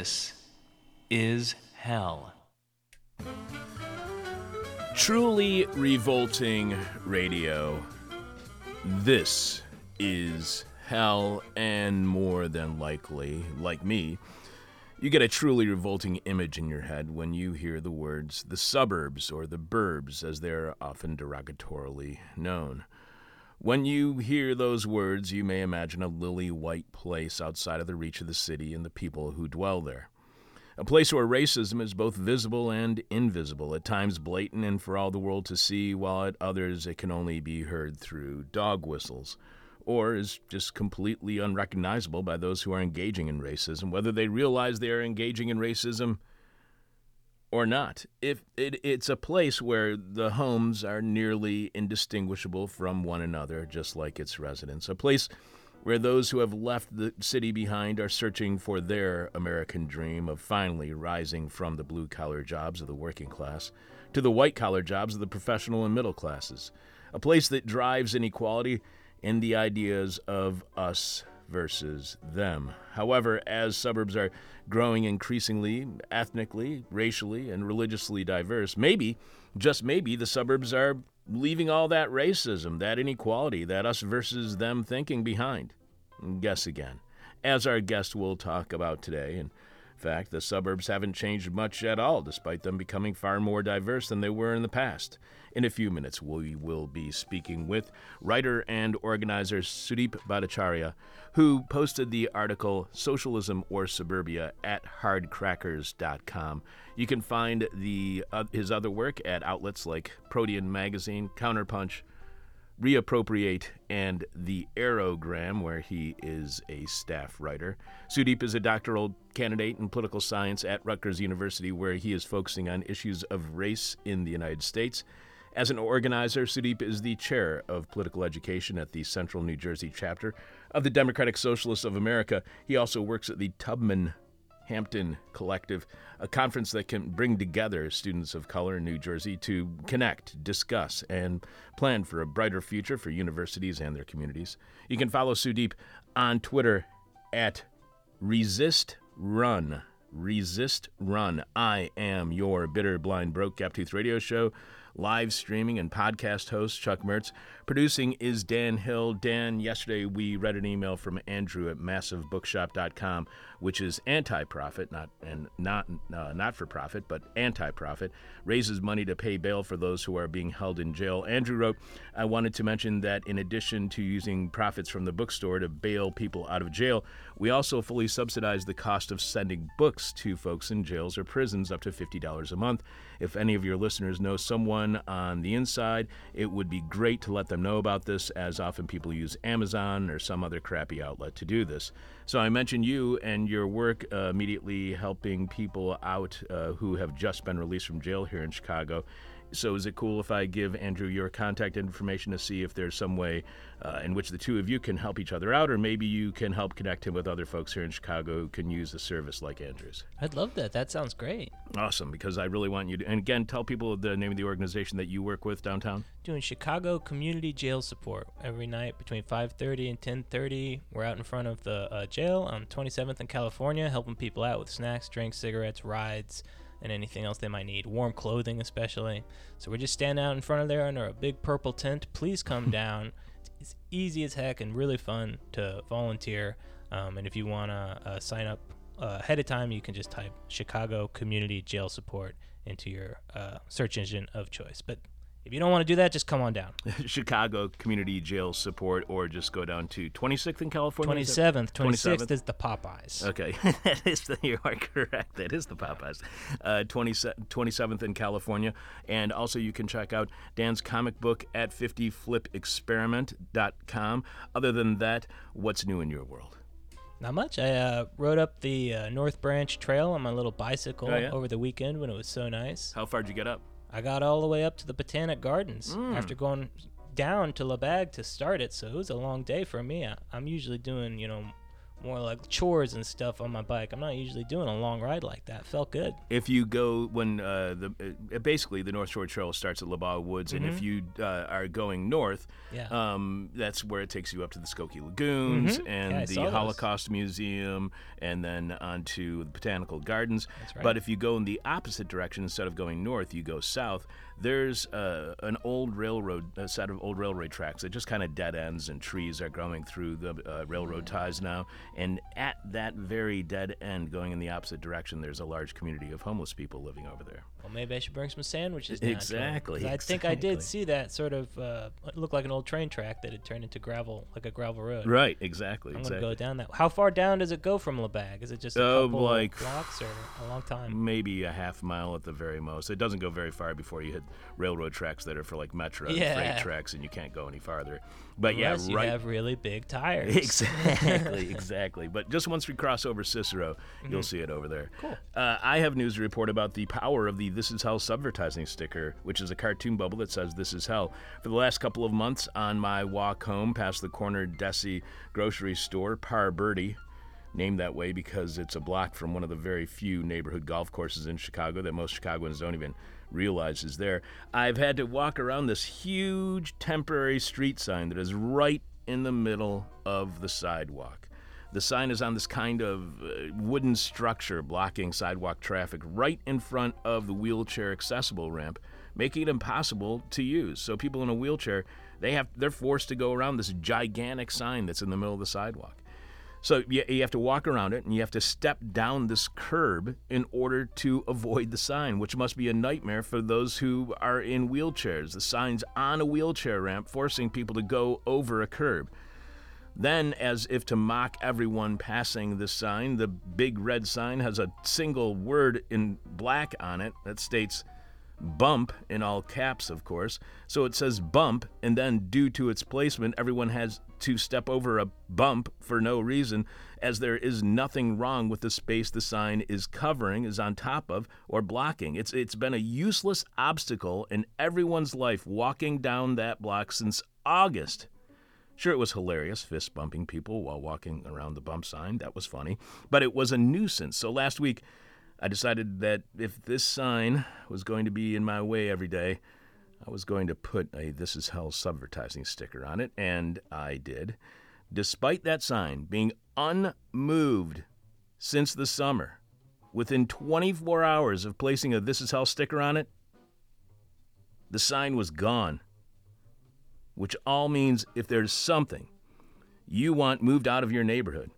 This is hell. Truly revolting radio. This is hell, and more than likely, like me, you get a truly revolting image in your head when you hear the words the suburbs or the burbs, as they're often derogatorily known. When you hear those words, you may imagine a lily white place outside of the reach of the city and the people who dwell there. A place where racism is both visible and invisible, at times blatant and for all the world to see, while at others it can only be heard through dog whistles, or is just completely unrecognizable by those who are engaging in racism, whether they realize they are engaging in racism or not. If it, it's a place where the homes are nearly indistinguishable from one another, just like its residents, a place where those who have left the city behind are searching for their American dream of finally rising from the blue collar jobs of the working class to the white collar jobs of the professional and middle classes, a place that drives inequality and the ideas of us versus them. However, as suburbs are growing increasingly ethnically, racially, and religiously diverse, maybe, just maybe, the suburbs are leaving all that racism, that inequality, that us versus them thinking behind. Guess again. As our guest will talk about today, in fact, the suburbs haven't changed much at all, despite them becoming far more diverse than they were in the past. In a few minutes, we will be speaking with writer and organizer Sudip Bhattacharya, who posted the article Socialism or Suburbia at hardcrackers.com. You can find the, uh, his other work at outlets like Protean Magazine, Counterpunch, Reappropriate, and The Aerogram, where he is a staff writer. Sudip is a doctoral candidate in political science at Rutgers University, where he is focusing on issues of race in the United States. As an organizer, Sudip is the chair of political education at the Central New Jersey chapter of the Democratic Socialists of America. He also works at the Tubman Hampton Collective, a conference that can bring together students of color in New Jersey to connect, discuss, and plan for a brighter future for universities and their communities. You can follow Sudip on Twitter at Resist Run. Resist Run. I am your bitter, blind, broke, gap tooth radio show live streaming and podcast host Chuck Mertz. Producing is Dan Hill. Dan, yesterday we read an email from Andrew at massivebookshop.com, which is anti-profit, not and not uh, not for profit, but anti-profit, raises money to pay bail for those who are being held in jail. Andrew wrote, "I wanted to mention that in addition to using profits from the bookstore to bail people out of jail, we also fully subsidize the cost of sending books to folks in jails or prisons up to $50 a month. If any of your listeners know someone on the inside, it would be great to let them know about this, as often people use Amazon or some other crappy outlet to do this. So I mentioned you and your work uh, immediately helping people out uh, who have just been released from jail here in Chicago. So is it cool if I give Andrew your contact information to see if there's some way uh, in which the two of you can help each other out, or maybe you can help connect him with other folks here in Chicago who can use a service like Andrew's? I'd love that. That sounds great. Awesome, because I really want you to. And again, tell people the name of the organization that you work with downtown. Doing Chicago Community Jail Support every night between 5:30 and 10:30. We're out in front of the uh, jail on 27th and California, helping people out with snacks, drinks, cigarettes, rides and anything else they might need, warm clothing especially. So we're just standing out in front of there under a big purple tent. Please come down. It's easy as heck and really fun to volunteer. Um, and if you want to uh, sign up uh, ahead of time, you can just type Chicago Community Jail Support into your uh, search engine of choice. But if you don't want to do that, just come on down. Chicago Community Jail Support, or just go down to 26th in California. 27th. 26th 27th? is the Popeyes. Okay. that is the, you are correct. That is the Popeyes. Uh, 20, 27th in California. And also, you can check out Dan's comic book at 50flipexperiment.com. Other than that, what's new in your world? Not much. I uh, rode up the uh, North Branch Trail on my little bicycle oh, yeah? over the weekend when it was so nice. How far did you get up? I got all the way up to the Botanic Gardens Mm. after going down to LaBagh to start it. So it was a long day for me. I, I'm usually doing, you know, more like chores and stuff on my bike. I'm not usually doing a long ride like that. Felt good. If you go when uh, the uh, basically the North Shore Trail starts at LaBagh Woods, and if you uh, are going north, Mm-hmm. Yeah. um, that's where it takes you up to the Skokie Lagoons Mhm. and Yeah, the those. Holocaust Museum, and then onto the Botanical Gardens. That's right. But if you go in the opposite direction, instead of going north, you go south. There's uh, an old railroad, a set of old railroad tracks that just kind of dead ends, and trees are growing through the uh, railroad ties now. And at that very dead end, going in the opposite direction, there's a large community of homeless people living over there. Well, maybe I should bring some sandwiches. Down to 'em, Exactly, I think I did see that sort of uh, it looked like an old train track that had turned into gravel, like a gravel road. Right, exactly. I'm exactly. gonna go down that. How far down does it go from LaBagh? Is it just a Oh, couple like- blocks or a long time? Maybe a half mile at the very most. It doesn't go very far before you hit railroad tracks that are for like metro and Yeah. freight tracks, and you can't go any farther. But Unless yeah, you have really big tires. Exactly, exactly. But just once we cross over Cicero, you'll see it over there. Mm-hmm. Cool. Uh, I have news to report about the power of the This Is Hell subvertising sticker, which is a cartoon bubble that says This Is Hell. For the last couple of months on my walk home past the corner Desi grocery store, Par Birdie, named that way because it's a block from one of the very few neighborhood golf courses in Chicago that most Chicagoans don't even realize is there. I've had to walk around this huge temporary street sign that is right in the middle of the sidewalk. The sign is on this kind of uh, wooden structure blocking sidewalk traffic right in front of the wheelchair accessible ramp, making it impossible to use. So people in a wheelchair, they have they're forced to go around this gigantic sign that's in the middle of the sidewalk. So you, you have to walk around it and you have to step down this curb in order to avoid the sign, which must be a nightmare for those who are in wheelchairs. The sign's on a wheelchair ramp, forcing people to go over a curb. Then, as if to mock everyone passing the sign, the big red sign has a single word in black on it that states bump in all caps, of course. So it says bump, and then due to its placement, everyone has to step over a bump for no reason, as there is nothing wrong with the space the sign is covering, is on top of, or blocking. It's it's been a useless obstacle in everyone's life walking down that block since August. Sure, it was hilarious, fist bumping people while walking around the bump sign. That was funny. But it was a nuisance. So last week, I decided that if this sign was going to be in my way every day, I was going to put a This Is Hell subvertising sticker on it, and I did. Despite that sign being unmoved since the summer, within 24 hours of placing a This Is Hell sticker on it, the sign was gone. Which all means if there's something you want moved out of your neighborhood,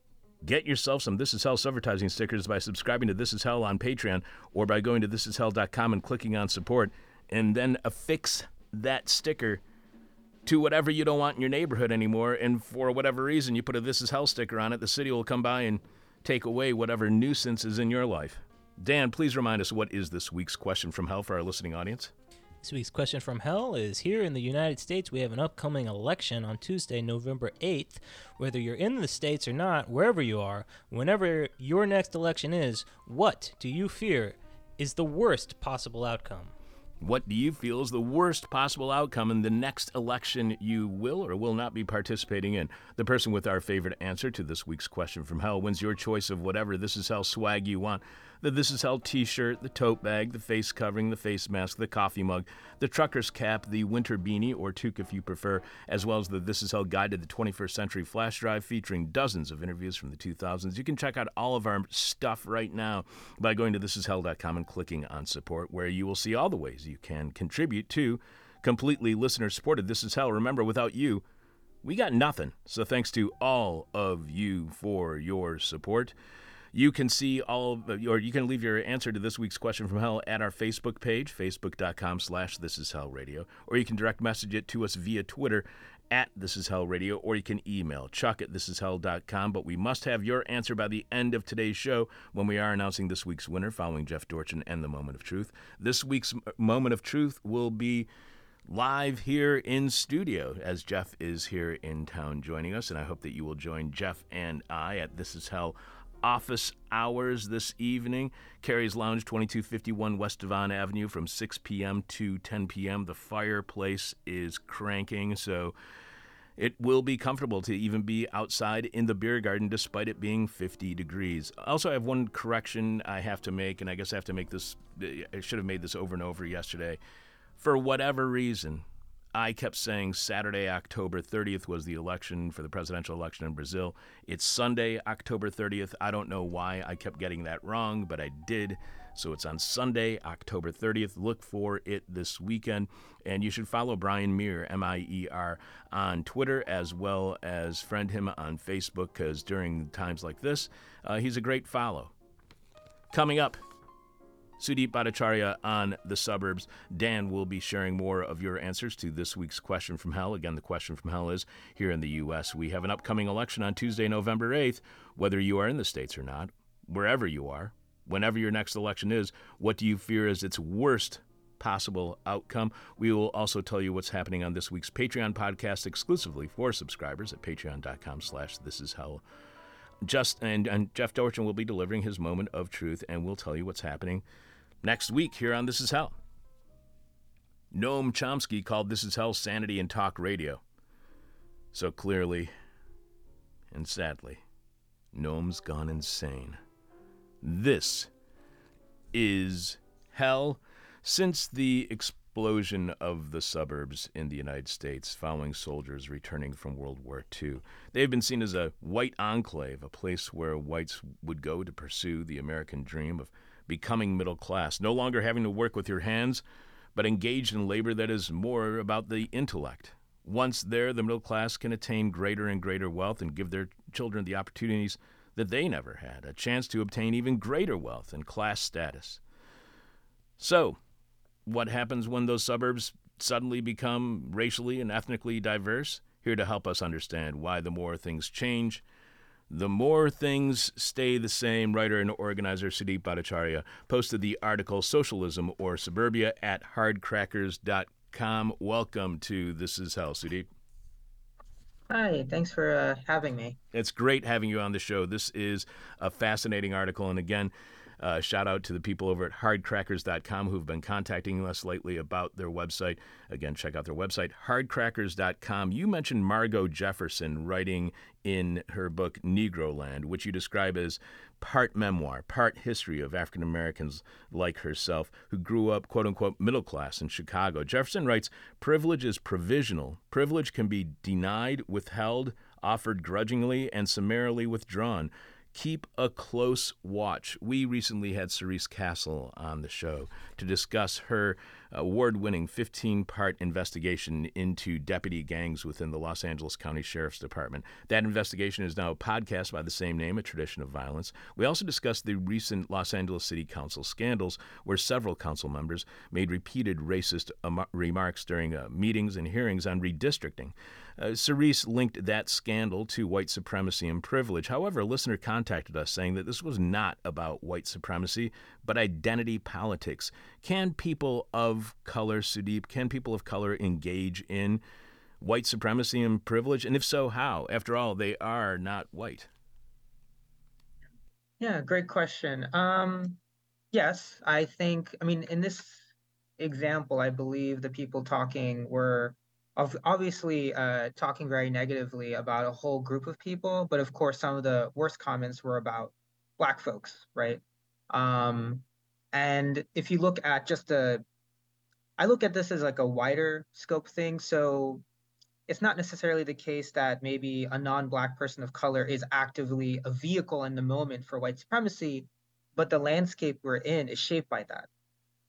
get yourself some This Is Hell advertising stickers by subscribing to This Is Hell on Patreon or by going to thisishell.com and clicking on support, and then affix that sticker to whatever you don't want in your neighborhood anymore. And for whatever reason, you put a This Is Hell sticker on it, the city will come by and take away whatever nuisance is in your life. Dan, please remind us what is this week's question from hell for our listening audience? This week's question from hell is here in the United States, we have an upcoming election on Tuesday, November 8th. Whether you're in the States or not, wherever you are, whenever your next election is, what do you fear is the worst possible outcome? What do you feel is the worst possible outcome in the next election you will or will not be participating in? The person with our favorite answer to this week's question from hell wins your choice of whatever This Is Hell swag you want. The This Is Hell t shirt, the tote bag, the face covering, the face mask, the coffee mug, the trucker's cap, the winter beanie, or toque if you prefer, as well as the This Is Hell Guide to the 21st Century flash drive featuring dozens of interviews from the 2000s. You can check out all of our stuff right now by going to thisishell.com and clicking on support, where you will see all the ways you can contribute to completely listener supported This Is Hell. Remember, without you, we got nothing. So thanks to all of you for your support. You can see all of, or you can leave your answer to this week's question from hell at our Facebook page, facebook.com slash this is hell radio, or you can direct message it to us via Twitter at this is hell radio, or you can email chuck at thisishell.com. But we must have your answer by the end of today's show when we are announcing this week's winner following Jeff Dorchin and the moment of truth. This week's moment of truth will be live here in studio as Jeff is here in town joining us. And I hope that you will join Jeff and I at This Is Hell office hours this evening. Carrie's Lounge, 2251 West Devon Avenue from 6 p.m. to 10 p.m. The fireplace is cranking, so It will be comfortable to even be outside in the beer garden despite it being 50 degrees. Also, I have one correction I have to make, and I guess I have to make this, I should have made this over and over yesterday. For whatever reason, I kept saying Saturday, October 30th was the election for the presidential election in Brazil. It's Sunday, October 30th. I don't know why I kept getting that wrong, but I did. So it's on Sunday, October 30th. Look for it this weekend. And you should follow Brian Mier, M I E R, on Twitter as well as friend him on Facebook because during times like this, uh, he's a great follow. Coming up, Sudip Bhattacharya on the suburbs. Dan will be sharing more of your answers to this week's question from hell. Again, the question from hell is here in the U.S. We have an upcoming election on Tuesday, November 8th. Whether you are in the States or not, wherever you are, whenever your next election is, what do you fear is its worst possible outcome? We will also tell you what's happening on this week's Patreon podcast exclusively for subscribers at patreon.com slash this is hell. Just and, and Jeff Dorchin will be delivering his moment of truth and we'll tell you what's happening next week here on This Is Hell. Noam Chomsky called This Is Hell sanity and talk radio. So clearly and sadly, Noam's gone insane. This is hell since the explosion of the suburbs in the United States following soldiers returning from World War II. They've been seen as a white enclave, a place where whites would go to pursue the American dream of becoming middle class, no longer having to work with your hands, but engaged in labor that is more about the intellect. Once there, the middle class can attain greater and greater wealth and give their children the opportunities that they never had, a chance to obtain even greater wealth and class status. So, what happens when those suburbs suddenly become racially and ethnically diverse? Here to help us understand why the more things change, the more things stay the same, writer and organizer Sudip Bhattacharya posted the article Socialism or Suburbia at hardcrackers.com. Welcome to This Is Hell, Sudip. Hi, thanks for uh, having me. It's great having you on the show. This is a fascinating article. And again, uh, shout out to the people over at hardcrackers.com who've been contacting us lately about their website. Again, check out their website, hardcrackers.com. You mentioned Margo Jefferson writing in her book Negroland, which you describe as part memoir, part history of African Americans like herself who grew up, quote unquote, middle class in Chicago. Jefferson writes Privilege is provisional. Privilege can be denied, withheld, offered grudgingly, and summarily withdrawn keep a close watch. We recently had Cerise Castle on the show to discuss her award winning 15 part investigation into deputy gangs within the Los Angeles County Sheriff's Department. That investigation is now a podcast by the same name, A Tradition of Violence. We also discussed the recent Los Angeles City Council scandals, where several council members made repeated racist remarks during uh, meetings and hearings on redistricting. Uh, Cerise linked that scandal to white supremacy and privilege. However, a listener contacted us saying that this was not about white supremacy, but identity politics. Can people of color, Sudip, can people of color engage in white supremacy and privilege? And if so, how? After all, they are not white. Yeah, great question. Um, yes, I think, I mean, in this example, I believe the people talking were obviously uh, talking very negatively about a whole group of people, but of course, some of the worst comments were about Black folks, right? Um, and if you look at just a, I look at this as like a wider scope thing. So it's not necessarily the case that maybe a non-black person of color is actively a vehicle in the moment for white supremacy, but the landscape we're in is shaped by that,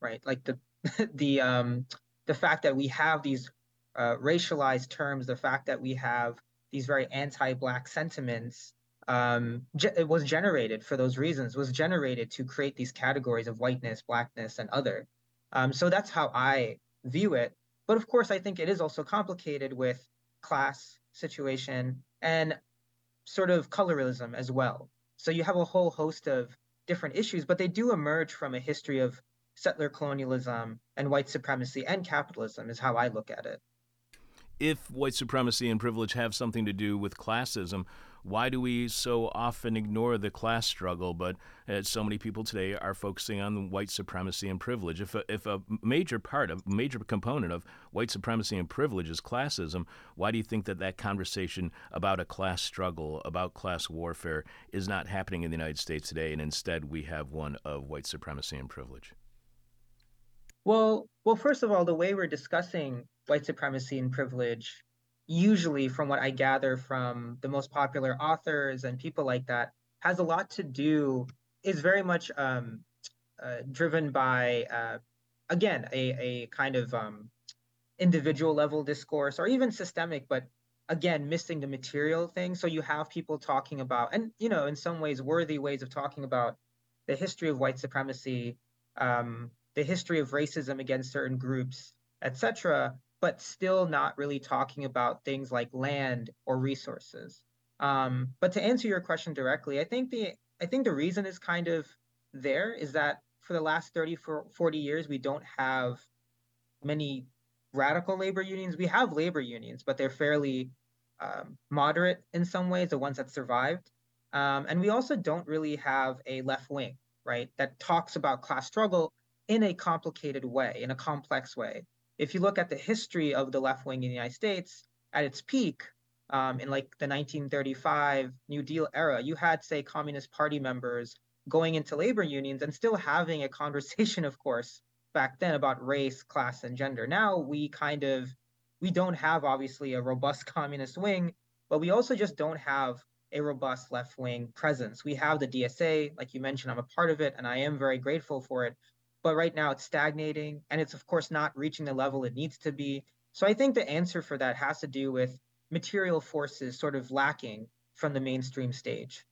right? Like the the um, the fact that we have these uh, racialized terms, the fact that we have these very anti-black sentiments um, ge- it was generated for those reasons, was generated to create these categories of whiteness, blackness, and other. Um, so that's how I view it. But of course, I think it is also complicated with class situation and sort of colorism as well. So you have a whole host of different issues, but they do emerge from a history of settler colonialism and white supremacy and capitalism, is how I look at it. If white supremacy and privilege have something to do with classism, why do we so often ignore the class struggle? But uh, so many people today are focusing on white supremacy and privilege. If a, if a major part, a major component of white supremacy and privilege is classism, why do you think that that conversation about a class struggle, about class warfare, is not happening in the United States today, and instead we have one of white supremacy and privilege? Well, well, first of all, the way we're discussing white supremacy and privilege usually from what I gather from the most popular authors and people like that, has a lot to do, is very much um, uh, driven by, uh, again, a, a kind of um, individual level discourse or even systemic, but again, missing the material thing. So you have people talking about, and, you know, in some ways, worthy ways of talking about the history of white supremacy, um, the history of racism against certain groups, etc but still not really talking about things like land or resources. Um, but to answer your question directly, I think the I think the reason is kind of there is that for the last 30 40 years we don't have many radical labor unions. We have labor unions, but they're fairly um, moderate in some ways, the ones that survived. Um, and we also don't really have a left wing, right, that talks about class struggle in a complicated way, in a complex way if you look at the history of the left wing in the United States, at its peak um, in like the 1935 New Deal era, you had, say, Communist Party members going into labor unions and still having a conversation, of course, back then about race, class, and gender. Now we kind of we don't have obviously a robust communist wing, but we also just don't have a robust left wing presence. We have the DSA, like you mentioned, I'm a part of it, and I am very grateful for it but right now it's stagnating and it's of course not reaching the level it needs to be. So I think the answer for that has to do with material forces sort of lacking from the mainstream stage.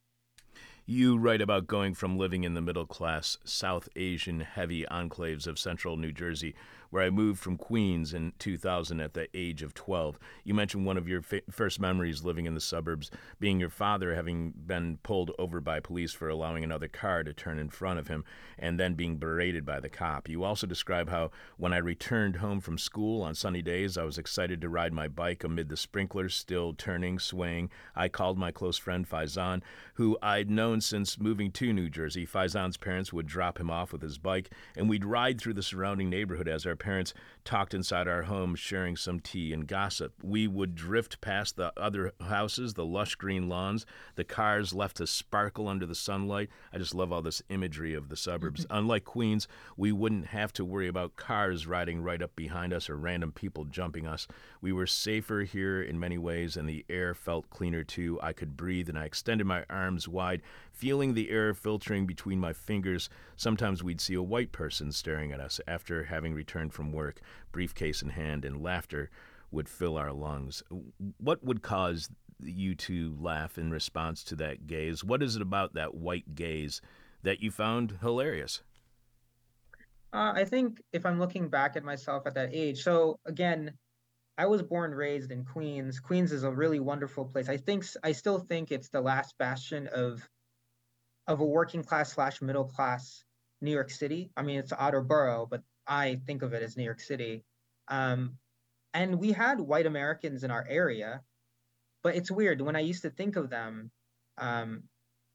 You write about going from living in the middle class South Asian heavy enclaves of central New Jersey where I moved from Queens in 2000 at the age of 12. You mentioned one of your fa- first memories living in the suburbs being your father having been pulled over by police for allowing another car to turn in front of him and then being berated by the cop. You also describe how when I returned home from school on sunny days, I was excited to ride my bike amid the sprinklers still turning, swaying. I called my close friend Faizan, who I'd known since moving to New Jersey. Faizan's parents would drop him off with his bike, and we'd ride through the surrounding neighborhood as our parents talked inside our home, sharing some tea and gossip. We would drift past the other houses, the lush green lawns, the cars left to sparkle under the sunlight. I just love all this imagery of the suburbs. Unlike Queens, we wouldn't have to worry about cars riding right up behind us or random people jumping us. We were safer here in many ways, and the air felt cleaner too. I could breathe, and I extended my arms wide, feeling the air filtering between my fingers. Sometimes we'd see a white person staring at us after having returned from work, briefcase in hand, and laughter would fill our lungs. What would cause you to laugh in response to that gaze? What is it about that white gaze that you found hilarious? Uh, I think if I'm looking back at myself at that age, so again, I was born raised in Queens. Queens is a really wonderful place. I think I still think it's the last bastion of of a working class slash middle class New York City. I mean, it's outer borough, but I think of it as New York City. Um, and we had white Americans in our area, but it's weird. When I used to think of them, um,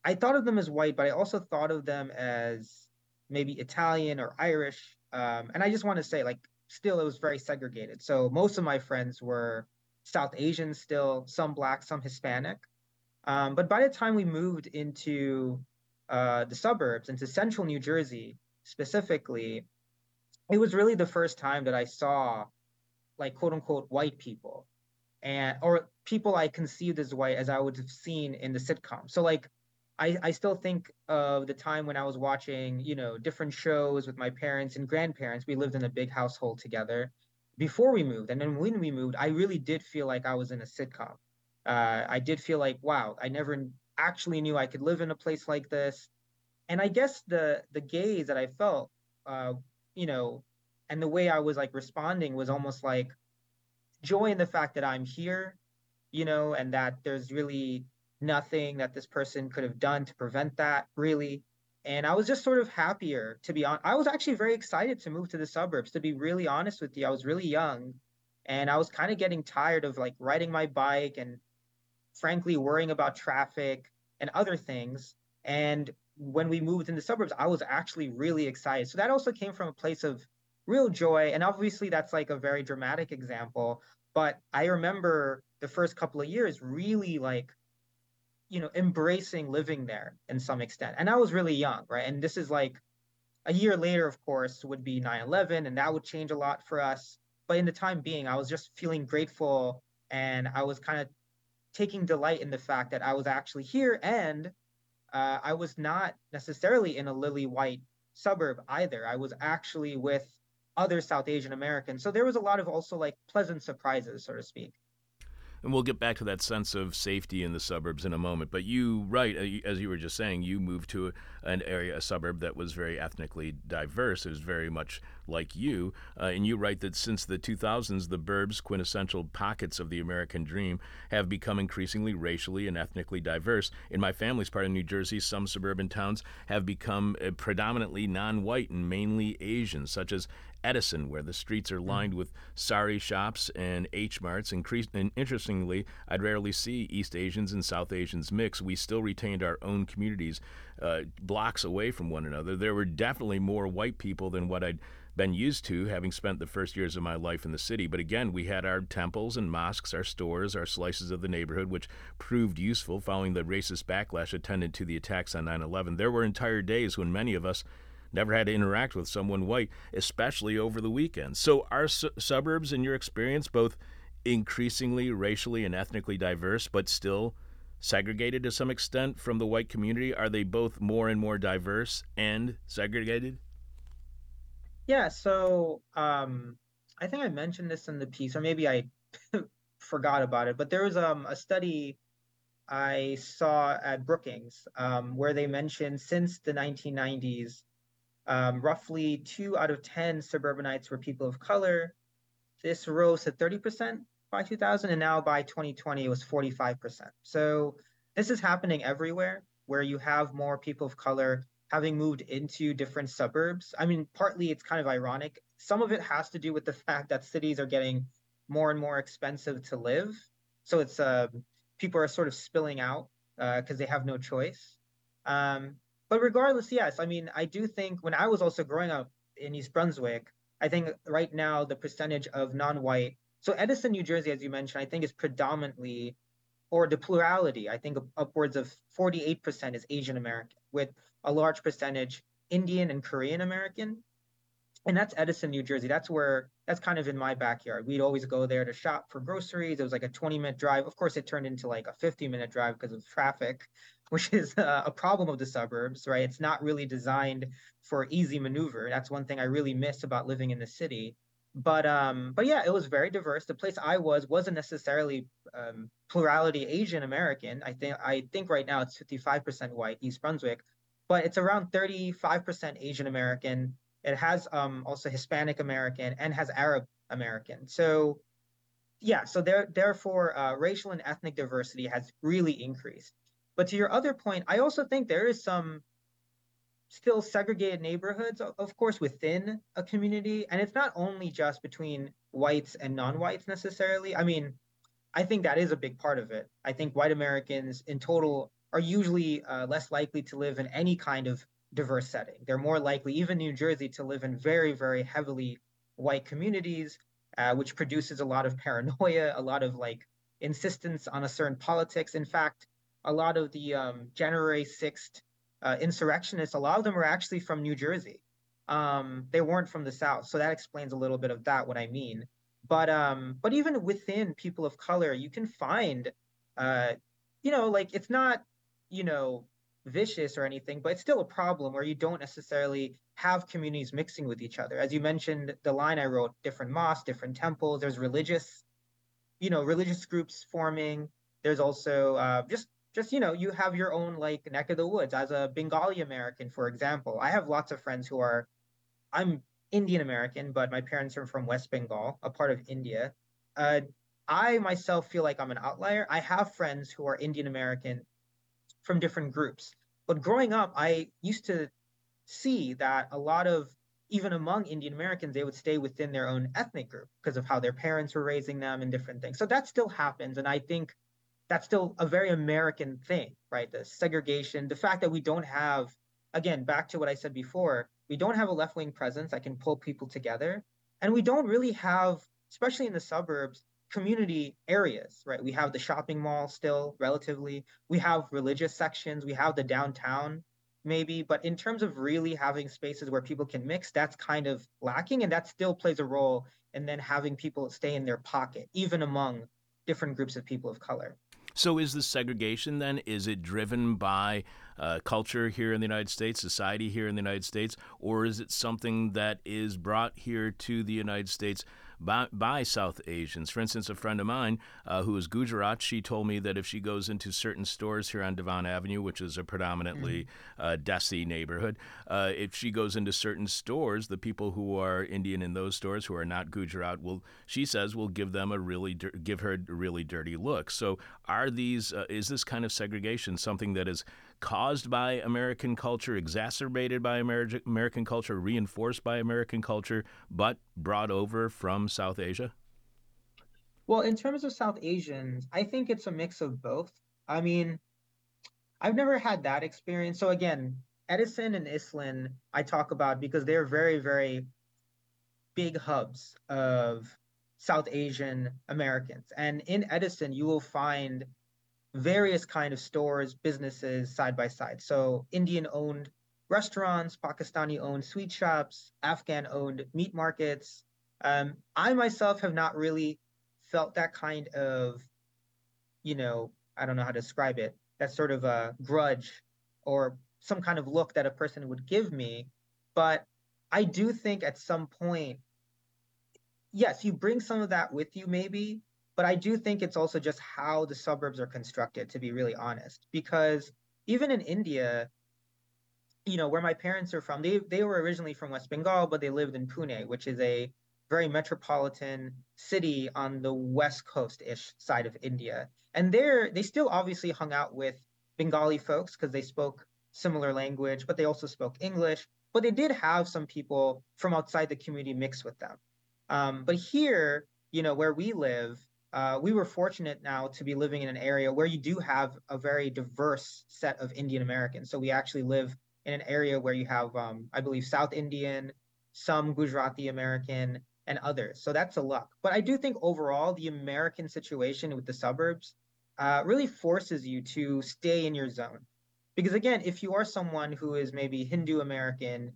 I thought of them as white, but I also thought of them as maybe Italian or Irish. Um, and I just want to say, like, still, it was very segregated. So most of my friends were South Asian, still some Black, some Hispanic. Um, but by the time we moved into uh, the suburbs, into central New Jersey specifically, it was really the first time that I saw like quote unquote white people and or people I conceived as white as I would have seen in the sitcom. So like I, I still think of the time when I was watching, you know, different shows with my parents and grandparents. We lived in a big household together before we moved. And then when we moved, I really did feel like I was in a sitcom. Uh, I did feel like, wow, I never actually knew I could live in a place like this. And I guess the the gaze that I felt uh, you know, and the way I was like responding was almost like joy in the fact that I'm here, you know, and that there's really nothing that this person could have done to prevent that, really. And I was just sort of happier to be on. I was actually very excited to move to the suburbs, to be really honest with you. I was really young and I was kind of getting tired of like riding my bike and frankly worrying about traffic and other things. And when we moved in the suburbs, I was actually really excited. So that also came from a place of real joy. And obviously, that's like a very dramatic example. But I remember the first couple of years really like, you know, embracing living there in some extent. And I was really young, right? And this is like a year later, of course, would be 9 11, and that would change a lot for us. But in the time being, I was just feeling grateful and I was kind of taking delight in the fact that I was actually here and uh, I was not necessarily in a lily white suburb either. I was actually with other South Asian Americans. So there was a lot of also like pleasant surprises, so to speak. And we'll get back to that sense of safety in the suburbs in a moment. But you, right, uh, as you were just saying, you moved to an area, a suburb that was very ethnically diverse. It was very much like you. Uh, and you write that since the 2000s, the burbs, quintessential pockets of the American dream, have become increasingly racially and ethnically diverse. In my family's part of New Jersey, some suburban towns have become uh, predominantly non white and mainly Asian, such as Edison, where the streets are lined with sari shops and H marts. And interestingly, I'd rarely see East Asians and South Asians mix. We still retained our own communities uh, blocks away from one another. There were definitely more white people than what I'd been used to, having spent the first years of my life in the city. But again, we had our temples and mosques, our stores, our slices of the neighborhood, which proved useful following the racist backlash attendant to the attacks on 9 11. There were entire days when many of us never had to interact with someone white, especially over the weekend. So, are su- suburbs, in your experience, both increasingly racially and ethnically diverse, but still segregated to some extent from the white community? Are they both more and more diverse and segregated? Yeah, so um, I think I mentioned this in the piece, or maybe I forgot about it, but there was um, a study I saw at Brookings um, where they mentioned since the 1990s, um, roughly two out of 10 suburbanites were people of color. This rose to 30% by 2000, and now by 2020, it was 45%. So this is happening everywhere where you have more people of color having moved into different suburbs. I mean, partly it's kind of ironic. Some of it has to do with the fact that cities are getting more and more expensive to live. So it's uh, people are sort of spilling out because uh, they have no choice. Um, but regardless, yes, I mean, I do think when I was also growing up in East Brunswick, I think right now the percentage of non-white. So Edison, New Jersey, as you mentioned, I think is predominantly, or the plurality, I think upwards of 48% is Asian American, with a large percentage Indian and Korean American. And that's Edison, New Jersey. That's where that's kind of in my backyard. We'd always go there to shop for groceries. It was like a 20 minute drive. Of course, it turned into like a 50 minute drive because of traffic which is a problem of the suburbs, right? It's not really designed for easy maneuver. That's one thing I really miss about living in the city. But um, but yeah, it was very diverse. The place I was wasn't necessarily um, plurality Asian American. I think I think right now it's 55% white, East Brunswick, but it's around 35% Asian American. It has um, also Hispanic American and has Arab American. So yeah, so there therefore uh, racial and ethnic diversity has really increased. But to your other point, I also think there is some still segregated neighborhoods, of course, within a community. And it's not only just between whites and non whites necessarily. I mean, I think that is a big part of it. I think white Americans in total are usually uh, less likely to live in any kind of diverse setting. They're more likely, even New Jersey, to live in very, very heavily white communities, uh, which produces a lot of paranoia, a lot of like insistence on a certain politics. In fact, a lot of the um, January 6th uh, insurrectionists, a lot of them were actually from New Jersey. Um, they weren't from the South. So that explains a little bit of that, what I mean. But um, but even within people of color, you can find, uh, you know, like it's not, you know, vicious or anything, but it's still a problem where you don't necessarily have communities mixing with each other. As you mentioned, the line I wrote, different mosques, different temples, there's religious, you know, religious groups forming. There's also uh, just just you know you have your own like neck of the woods as a bengali american for example i have lots of friends who are i'm indian american but my parents are from west bengal a part of india uh, i myself feel like i'm an outlier i have friends who are indian american from different groups but growing up i used to see that a lot of even among Indian Americans, they would stay within their own ethnic group because of how their parents were raising them and different things. So that still happens. And I think that's still a very American thing, right? The segregation, the fact that we don't have, again, back to what I said before, we don't have a left wing presence that can pull people together. And we don't really have, especially in the suburbs, community areas, right? We have the shopping mall still relatively. We have religious sections. We have the downtown maybe, but in terms of really having spaces where people can mix, that's kind of lacking. And that still plays a role in then having people stay in their pocket, even among different groups of people of color. So, is the segregation then? Is it driven by uh, culture here in the United States, society here in the United States, or is it something that is brought here to the United States by, by South Asians. For instance, a friend of mine uh, who is Gujarat, she told me that if she goes into certain stores here on Devon Avenue, which is a predominantly mm-hmm. uh, Desi neighborhood, uh, if she goes into certain stores, the people who are Indian in those stores who are not Gujarat will, she says, will give them a really give her a really dirty look. So, are these uh, is this kind of segregation something that is caused by American culture, exacerbated by Amer- American culture, reinforced by American culture, but brought over from South Asia? Well, in terms of South Asians, I think it's a mix of both. I mean, I've never had that experience. So again, Edison and Iselin, I talk about because they're very, very big hubs of South Asian Americans. And in Edison, you will find various kind of stores, businesses side by side. So Indian owned restaurants, Pakistani owned sweet shops, Afghan owned meat markets. Um, I myself have not really felt that kind of, you know, I don't know how to describe it, that sort of a grudge or some kind of look that a person would give me. But I do think at some point, yes, you bring some of that with you, maybe, but I do think it's also just how the suburbs are constructed, to be really honest. Because even in India, you know, where my parents are from, they they were originally from West Bengal, but they lived in Pune, which is a very metropolitan city on the west coast-ish side of India. And there they still obviously hung out with Bengali folks because they spoke similar language, but they also spoke English. But they did have some people from outside the community mix with them. Um, but here, you know, where we live, uh, we were fortunate now to be living in an area where you do have a very diverse set of Indian Americans. So we actually live in an area where you have, um, I believe, South Indian, some Gujarati American, and others. So that's a luck. But I do think overall, the American situation with the suburbs uh, really forces you to stay in your zone. Because again, if you are someone who is maybe Hindu American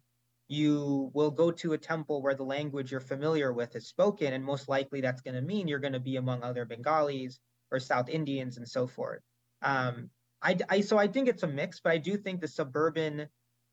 you will go to a temple where the language you're familiar with is spoken, and most likely that's going to mean you're going to be among other Bengalis or South Indians and so forth. Um, I, I, so I think it's a mix, but I do think the suburban,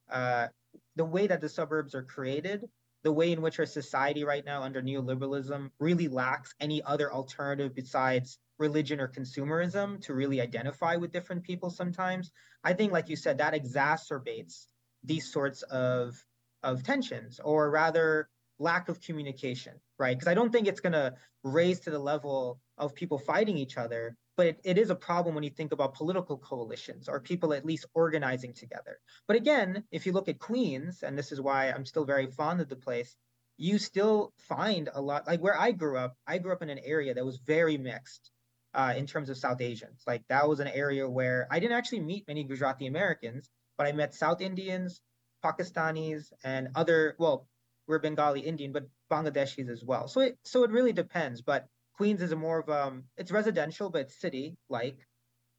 uh, the way that the suburbs are created, the way in which our society right now under neoliberalism really lacks any other alternative besides religion or consumerism to really identify with different people sometimes. I think, like you said, that exacerbates these sorts of of tensions or rather lack of communication, right? Because I don't think it's going to raise to the level of people fighting each other, but it, it is a problem when you think about political coalitions or people at least organizing together. But again, if you look at Queens, and this is why I'm still very fond of the place, you still find a lot, like where I grew up, I grew up in an area that was very mixed. Uh, in terms of South Asians, like that was an area where I didn't actually meet many Gujarati Americans, but I met South Indians, Pakistanis and other well, we're Bengali Indian, but Bangladeshis as well. So it so it really depends. But Queens is a more of um it's residential, but city like.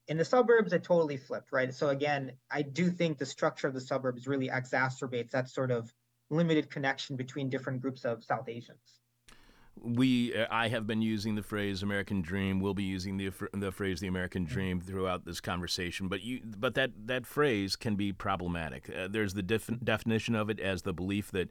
In the suburbs, it totally flipped, right? So again, I do think the structure of the suburbs really exacerbates that sort of limited connection between different groups of South Asians we uh, I have been using the phrase American dream. We'll be using the the phrase the American dream throughout this conversation. But you but that that phrase can be problematic. Uh, there's the def- definition of it as the belief that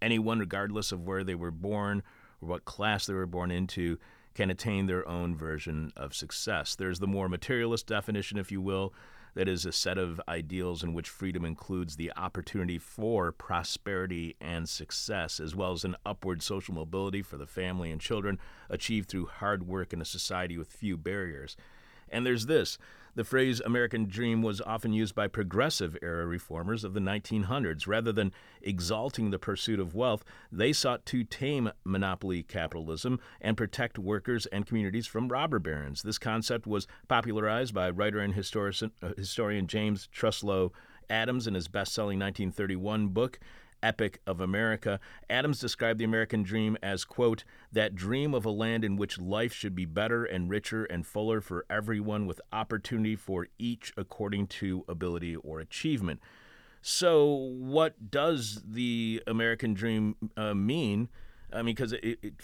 anyone, regardless of where they were born or what class they were born into, can attain their own version of success. There's the more materialist definition, if you will, that is a set of ideals in which freedom includes the opportunity for prosperity and success, as well as an upward social mobility for the family and children achieved through hard work in a society with few barriers. And there's this The phrase American dream was often used by progressive era reformers of the 1900s. Rather than exalting the pursuit of wealth, they sought to tame monopoly capitalism and protect workers and communities from robber barons. This concept was popularized by writer and historian, uh, historian James Truslow Adams in his best selling 1931 book, epic of America, Adams described the American dream as, quote, that dream of a land in which life should be better and richer and fuller for everyone with opportunity for each according to ability or achievement. So, what does the American dream uh, mean? I mean, because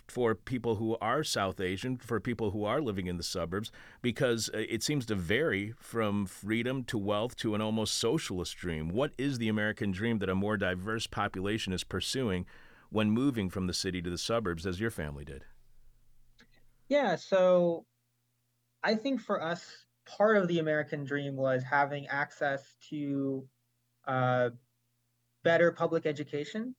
for people who are South Asian, for people who are living in the suburbs, because uh, it seems to vary from freedom to wealth to an almost socialist dream. What is the American dream that a more diverse population is pursuing when moving from the city to the suburbs, as your family did? Yeah, so I think for us, part of the American dream was having access to uh, better public education.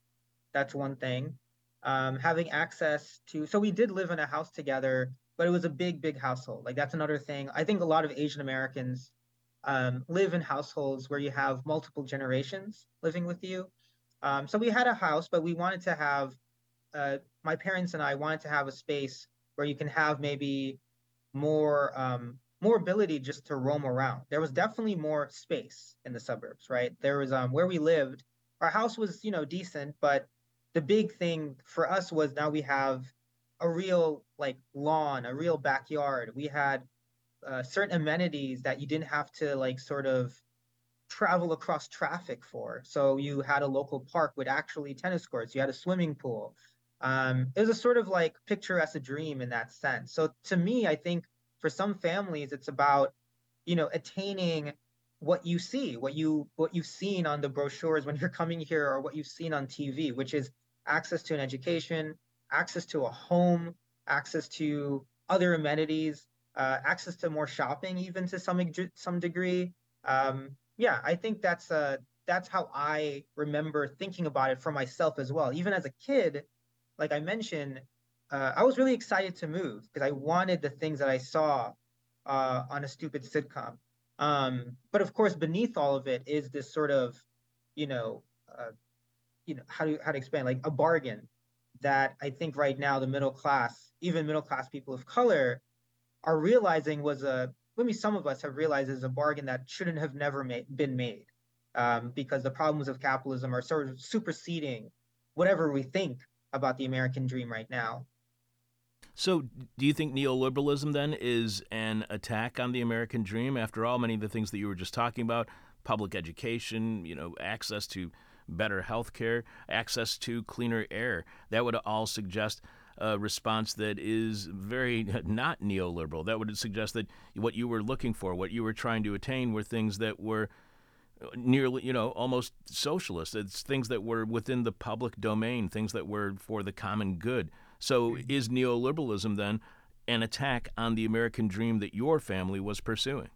That's one thing um, having access to so we did live in a house together but it was a big big household. Like that's another thing. I think a lot of asian americans um, live in households where you have multiple generations living with you. Um, so we had a house but we wanted to have uh, my parents and i wanted to have a space where you can have maybe more um, more ability just to roam around. There was definitely more space in the suburbs right? There was um, where we lived our house was you know decent but the big thing for us was now we have a real like lawn, a real backyard. We had uh, certain amenities that you didn't have to like sort of travel across traffic for. So you had a local park with actually tennis courts. You had a swimming pool. Um, it was a sort of like picturesque a dream in that sense. So to me, I think for some families, it's about you know attaining what you see, what you what you've seen on the brochures when you're coming here, or what you've seen on TV, which is access to an education, access to a home, access to other amenities, uh, access to more shopping, even to some some degree. Um, yeah, I think that's uh, that's how I remember thinking about it for myself as well. Even as a kid, like I mentioned, uh, I was really excited to move because I wanted the things that I saw uh, on a stupid sitcom. Um, but of course, beneath all of it is this sort of, you know, uh, you know, how to how to explain like a bargain that I think right now the middle class, even middle class people of color, are realizing was a maybe some of us have realized is a bargain that shouldn't have never made, been made um, because the problems of capitalism are sort of superseding whatever we think about the American dream right now. So, do you think neoliberalism then is an attack on the American dream? After all, many of the things that you were just talking about, public education, you know, access to better health care, access to cleaner air, that would all suggest a response that is very not neoliberal. That would suggest that what you were looking for, what you were trying to attain, were things that were nearly, you know, almost socialist. It's things that were within the public domain, things that were for the common good. So is neoliberalism then an attack on the American dream that your family was pursuing?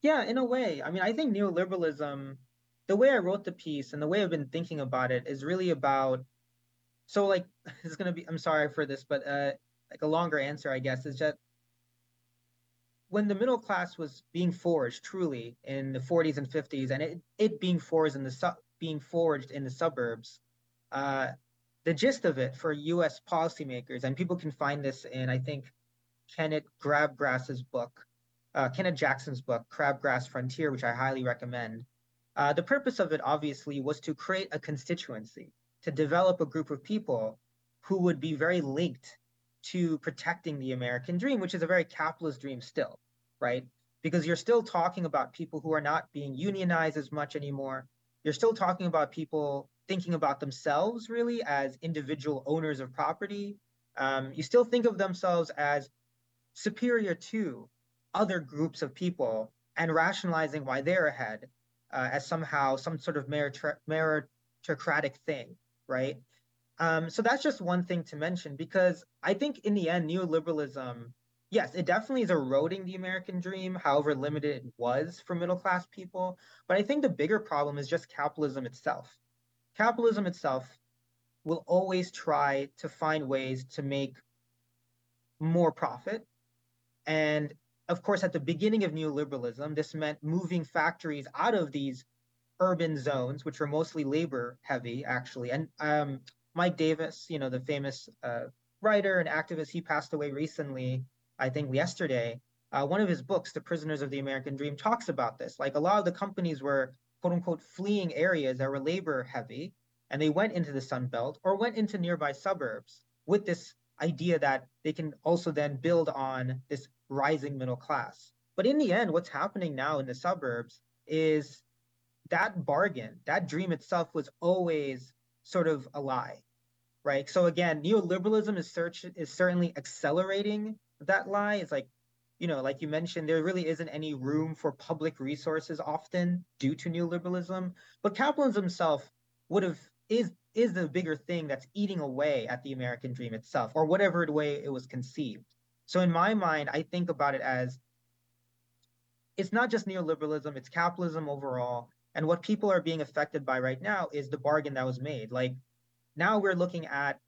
Yeah, in a way. I mean, I think neoliberalism, the way I wrote the piece and the way I've been thinking about it is really about so like it's gonna be I'm sorry for this, but uh like a longer answer, I guess, is that when the middle class was being forged truly in the 40s and 50s, and it, it being forged in the su- being forged in the suburbs, uh, the gist of it for U.S. policymakers, and people can find this in, I think, Kenneth Grabgrass's book, uh, Kenneth Jackson's book, Crabgrass Frontier, which I highly recommend. Uh, the purpose of it, obviously, was to create a constituency, to develop a group of people who would be very linked to protecting the American dream, which is a very capitalist dream still, right? Because you're still talking about people who are not being unionized as much anymore. You're still talking about people thinking about themselves really as individual owners of property. Um, you still think of themselves as superior to other groups of people and rationalizing why they're ahead uh, as somehow some sort of meritocratic thing, right? Um, so that's just one thing to mention because I think in the end, neoliberalism, yes, it definitely is eroding the American dream, however limited it was for middle class people. But I think the bigger problem is just capitalism itself capitalism itself will always try to find ways to make more profit. And of course, at the beginning of neoliberalism, this meant moving factories out of these urban zones, which were mostly labor heavy, actually. And um, Mike Davis, you know, the famous uh, writer and activist, he passed away recently, I think yesterday. Uh, one of his books, The Prisoners of the American Dream, talks about this. Like a lot of the companies were quote unquote fleeing areas that were labor heavy, and they went into the Sun Belt or went into nearby suburbs with this idea that they can also then build on this rising middle class. But in the end, what's happening now in the suburbs is that bargain, that dream itself was always sort of a lie, right? So again, neoliberalism is search is certainly accelerating that lie. It's like, you know, like you mentioned, there really isn't any room for public resources often due to neoliberalism. But capitalism itself would have is is the bigger thing that's eating away at the American dream itself, or whatever way it was conceived. So in my mind, I think about it as it's not just neoliberalism, it's capitalism overall. And what people are being affected by right now is the bargain that was made. Like now we're looking at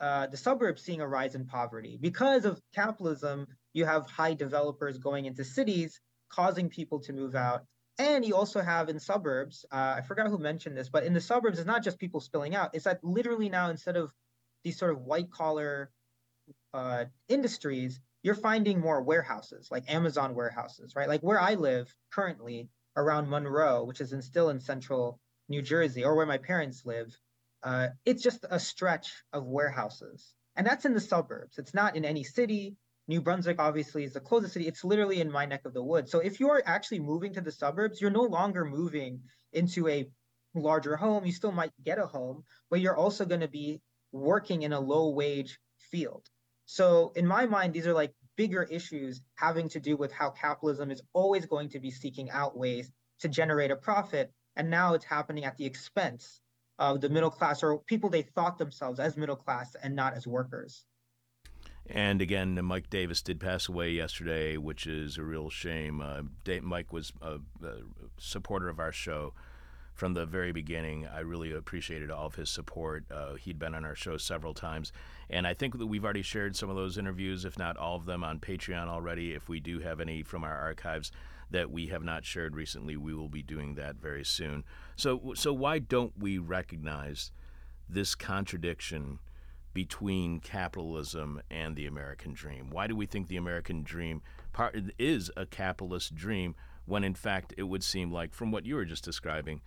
uh, the suburbs seeing a rise in poverty. Because of capitalism, you have high developers going into cities, causing people to move out. And you also have in suburbs, uh, I forgot who mentioned this, but in the suburbs, it's not just people spilling out. It's that literally now, instead of these sort of white collar uh, industries, you're finding more warehouses, like Amazon warehouses, right? Like where I live currently, around Monroe, which is in, still in central New Jersey, or where my parents live, uh, it's just a stretch of warehouses. And that's in the suburbs. It's not in any city. New Brunswick, obviously, is the closest city. It's literally in my neck of the woods. So if you're actually moving to the suburbs, you're no longer moving into a larger home. You still might get a home, but you're also going to be working in a low wage field. So in my mind, these are like bigger issues having to do with how capitalism is always going to be seeking out ways to generate a profit. And now it's happening at the expense of the middle class or people they thought themselves as middle class and not as workers. And again, Mike Davis did pass away yesterday, which is a real shame. Uh, Mike was a, a supporter of our show from the very beginning. I really appreciated all of his support. Uh, he'd been on our show several times. And I think that we've already shared some of those interviews, if not all of them, on Patreon already. If we do have any from our archives that we have not shared recently, we will be doing that very soon. So, so why don't we recognize this contradiction between capitalism and the American dream? Why do we think the American dream part is a capitalist dream when, in fact, it would seem like, from what you were just describing,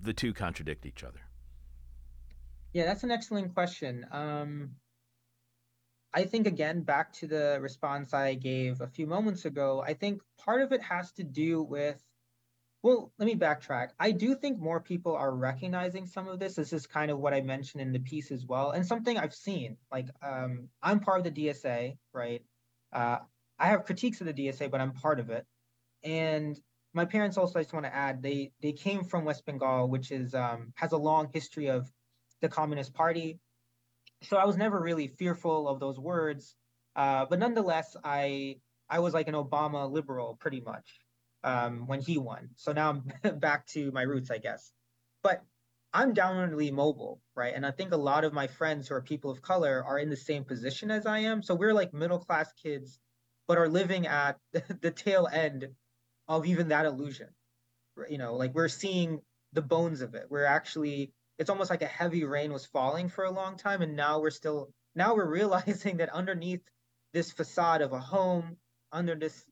the two contradict each other? Yeah, that's an excellent question. Um, I think, again, back to the response I gave a few moments ago, I think part of it has to do with, well, let me backtrack. I do think more people are recognizing some of this. This is kind of what I mentioned in the piece as well, and something I've seen. Like, um, I'm part of the DSA, right? Uh, I have critiques of the DSA, but I'm part of it. And my parents also I just want to add they they came from West Bengal, which is um, has a long history of the Communist Party. So I was never really fearful of those words, uh, but nonetheless, I I was like an Obama liberal pretty much um, when he won. So now I'm back to my roots, I guess. But I'm downwardly mobile, right? And I think a lot of my friends who are people of color are in the same position as I am. So we're like middle class kids, but are living at the tail end of even that illusion. You know, like we're seeing the bones of it. We're actually, it's almost like a heavy rain was falling for a long time. And now we're still, now we're realizing that underneath this facade of a home, under this,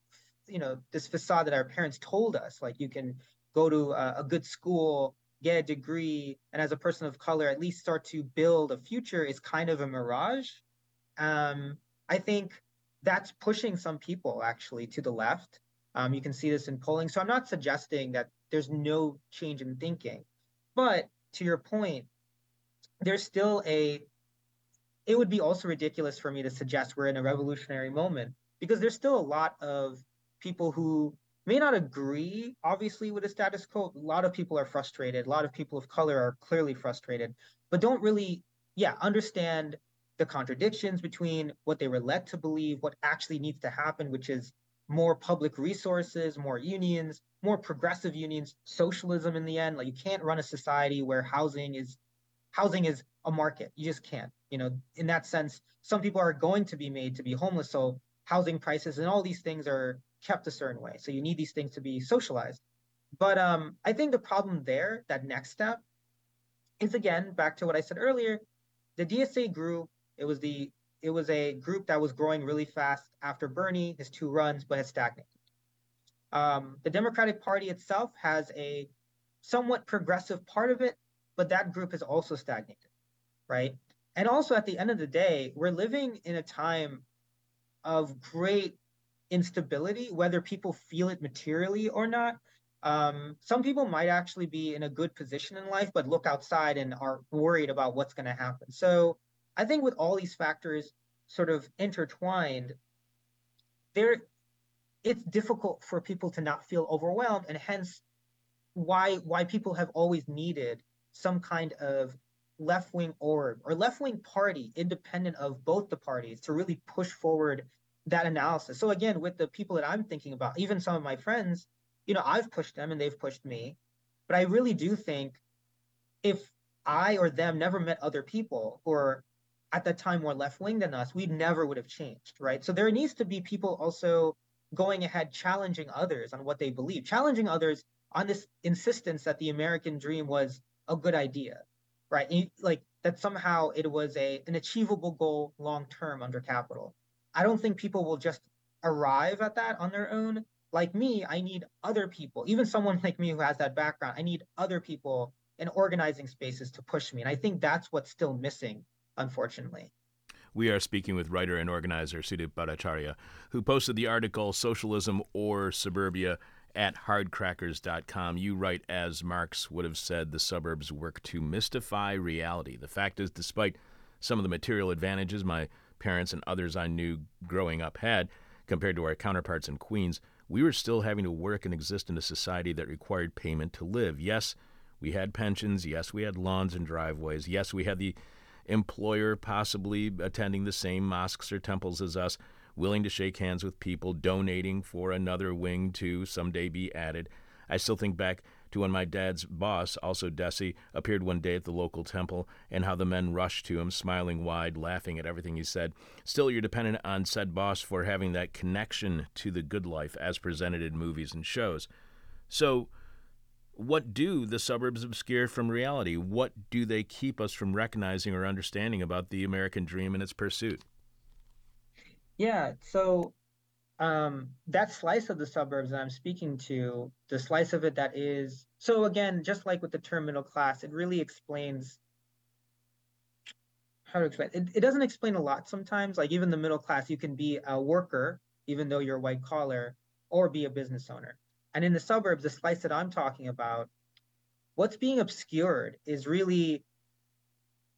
you know, this facade that our parents told us, like you can go to a, a good school, get a degree, and as a person of color, at least start to build a future is kind of a mirage. Um, I think that's pushing some people actually to the left um, you can see this in polling. So I'm not suggesting that there's no change in thinking. But to your point, there's still a, it would be also ridiculous for me to suggest we're in a revolutionary moment because there's still a lot of people who may not agree, obviously, with the status quo. A lot of people are frustrated. A lot of people of color are clearly frustrated, but don't really, yeah, understand the contradictions between what they were led to believe, what actually needs to happen, which is more public resources, more unions, more progressive unions, socialism in the end. Like you can't run a society where housing is housing is a market. You just can't. You know, in that sense, some people are going to be made to be homeless. So housing prices and all these things are kept a certain way. So you need these things to be socialized. But um, I think the problem there, that next step, is again back to what I said earlier. The DSA grew. It was the it was a group that was growing really fast after Bernie, his two runs, but has stagnated. Um, the Democratic Party itself has a somewhat progressive part of it, but that group has also stagnated, right? And also at the end of the day, we're living in a time of great instability, whether people feel it materially or not. Um, some people might actually be in a good position in life, but look outside and are worried about what's going to happen. So I think with all these factors sort of intertwined, there it's difficult for people to not feel overwhelmed, and hence why why people have always needed some kind of left wing org or left wing party, independent of both the parties, to really push forward that analysis. So again, with the people that I'm thinking about, even some of my friends, you know, I've pushed them and they've pushed me, but I really do think if I or them never met other people are at that time more left wing than us, we never would have changed, right? So there needs to be people also going ahead challenging others on what they believe, challenging others on this insistence that the American dream was a good idea, right? like that somehow it was a an achievable goal long term under capital. I don't think people will just arrive at that on their own. Like me, I need other people, even someone like me who has that background. I need other people in organizing spaces to push me. And I think that's what's still missing, unfortunately. We are speaking with writer and organizer Sudip Bhattacharya, who posted the article Socialism or Suburbia at hardcrackers.com. You write, as Marx would have said, the suburbs work to mystify reality. The fact is, despite some of the material advantages my parents and others I knew growing up had compared to our counterparts in Queens, we were still having to work and exist in a society that required payment to live. Yes, we had pensions. Yes, we had lawns and driveways. Yes, we had the employer possibly attending the same mosques or temples as us, willing to shake hands with people, donating for another wing to someday be added. I still think back to when my dad's boss, also Desi, appeared one day at the local temple and how the men rushed to him, smiling wide, laughing at everything he said. Still, you're dependent on said boss for having that connection to the good life as presented in movies and shows. So, what do the suburbs obscure from reality? What do they keep us from recognizing or understanding about the American dream and its pursuit? Yeah, so um, that slice of the suburbs that I'm speaking to, the slice of it that is so again, just like with the term middle class, it really explains how to explain it. It doesn't explain a lot sometimes. Like even the middle class, you can be a worker even though you're white collar, or be a business owner. And in the suburbs, the slice that I'm talking about, what's being obscured is really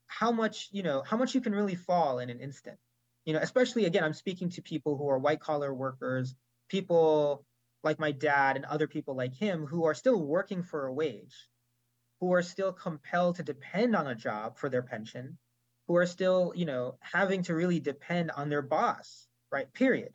how much you know how much you can really fall in an instant you know, especially again, I'm speaking to people who are white collar workers, people like my dad and other people like him who are still working for a wage, who are still compelled to depend on a job for their pension, who are still, you know, having to really depend on their boss, right? Period.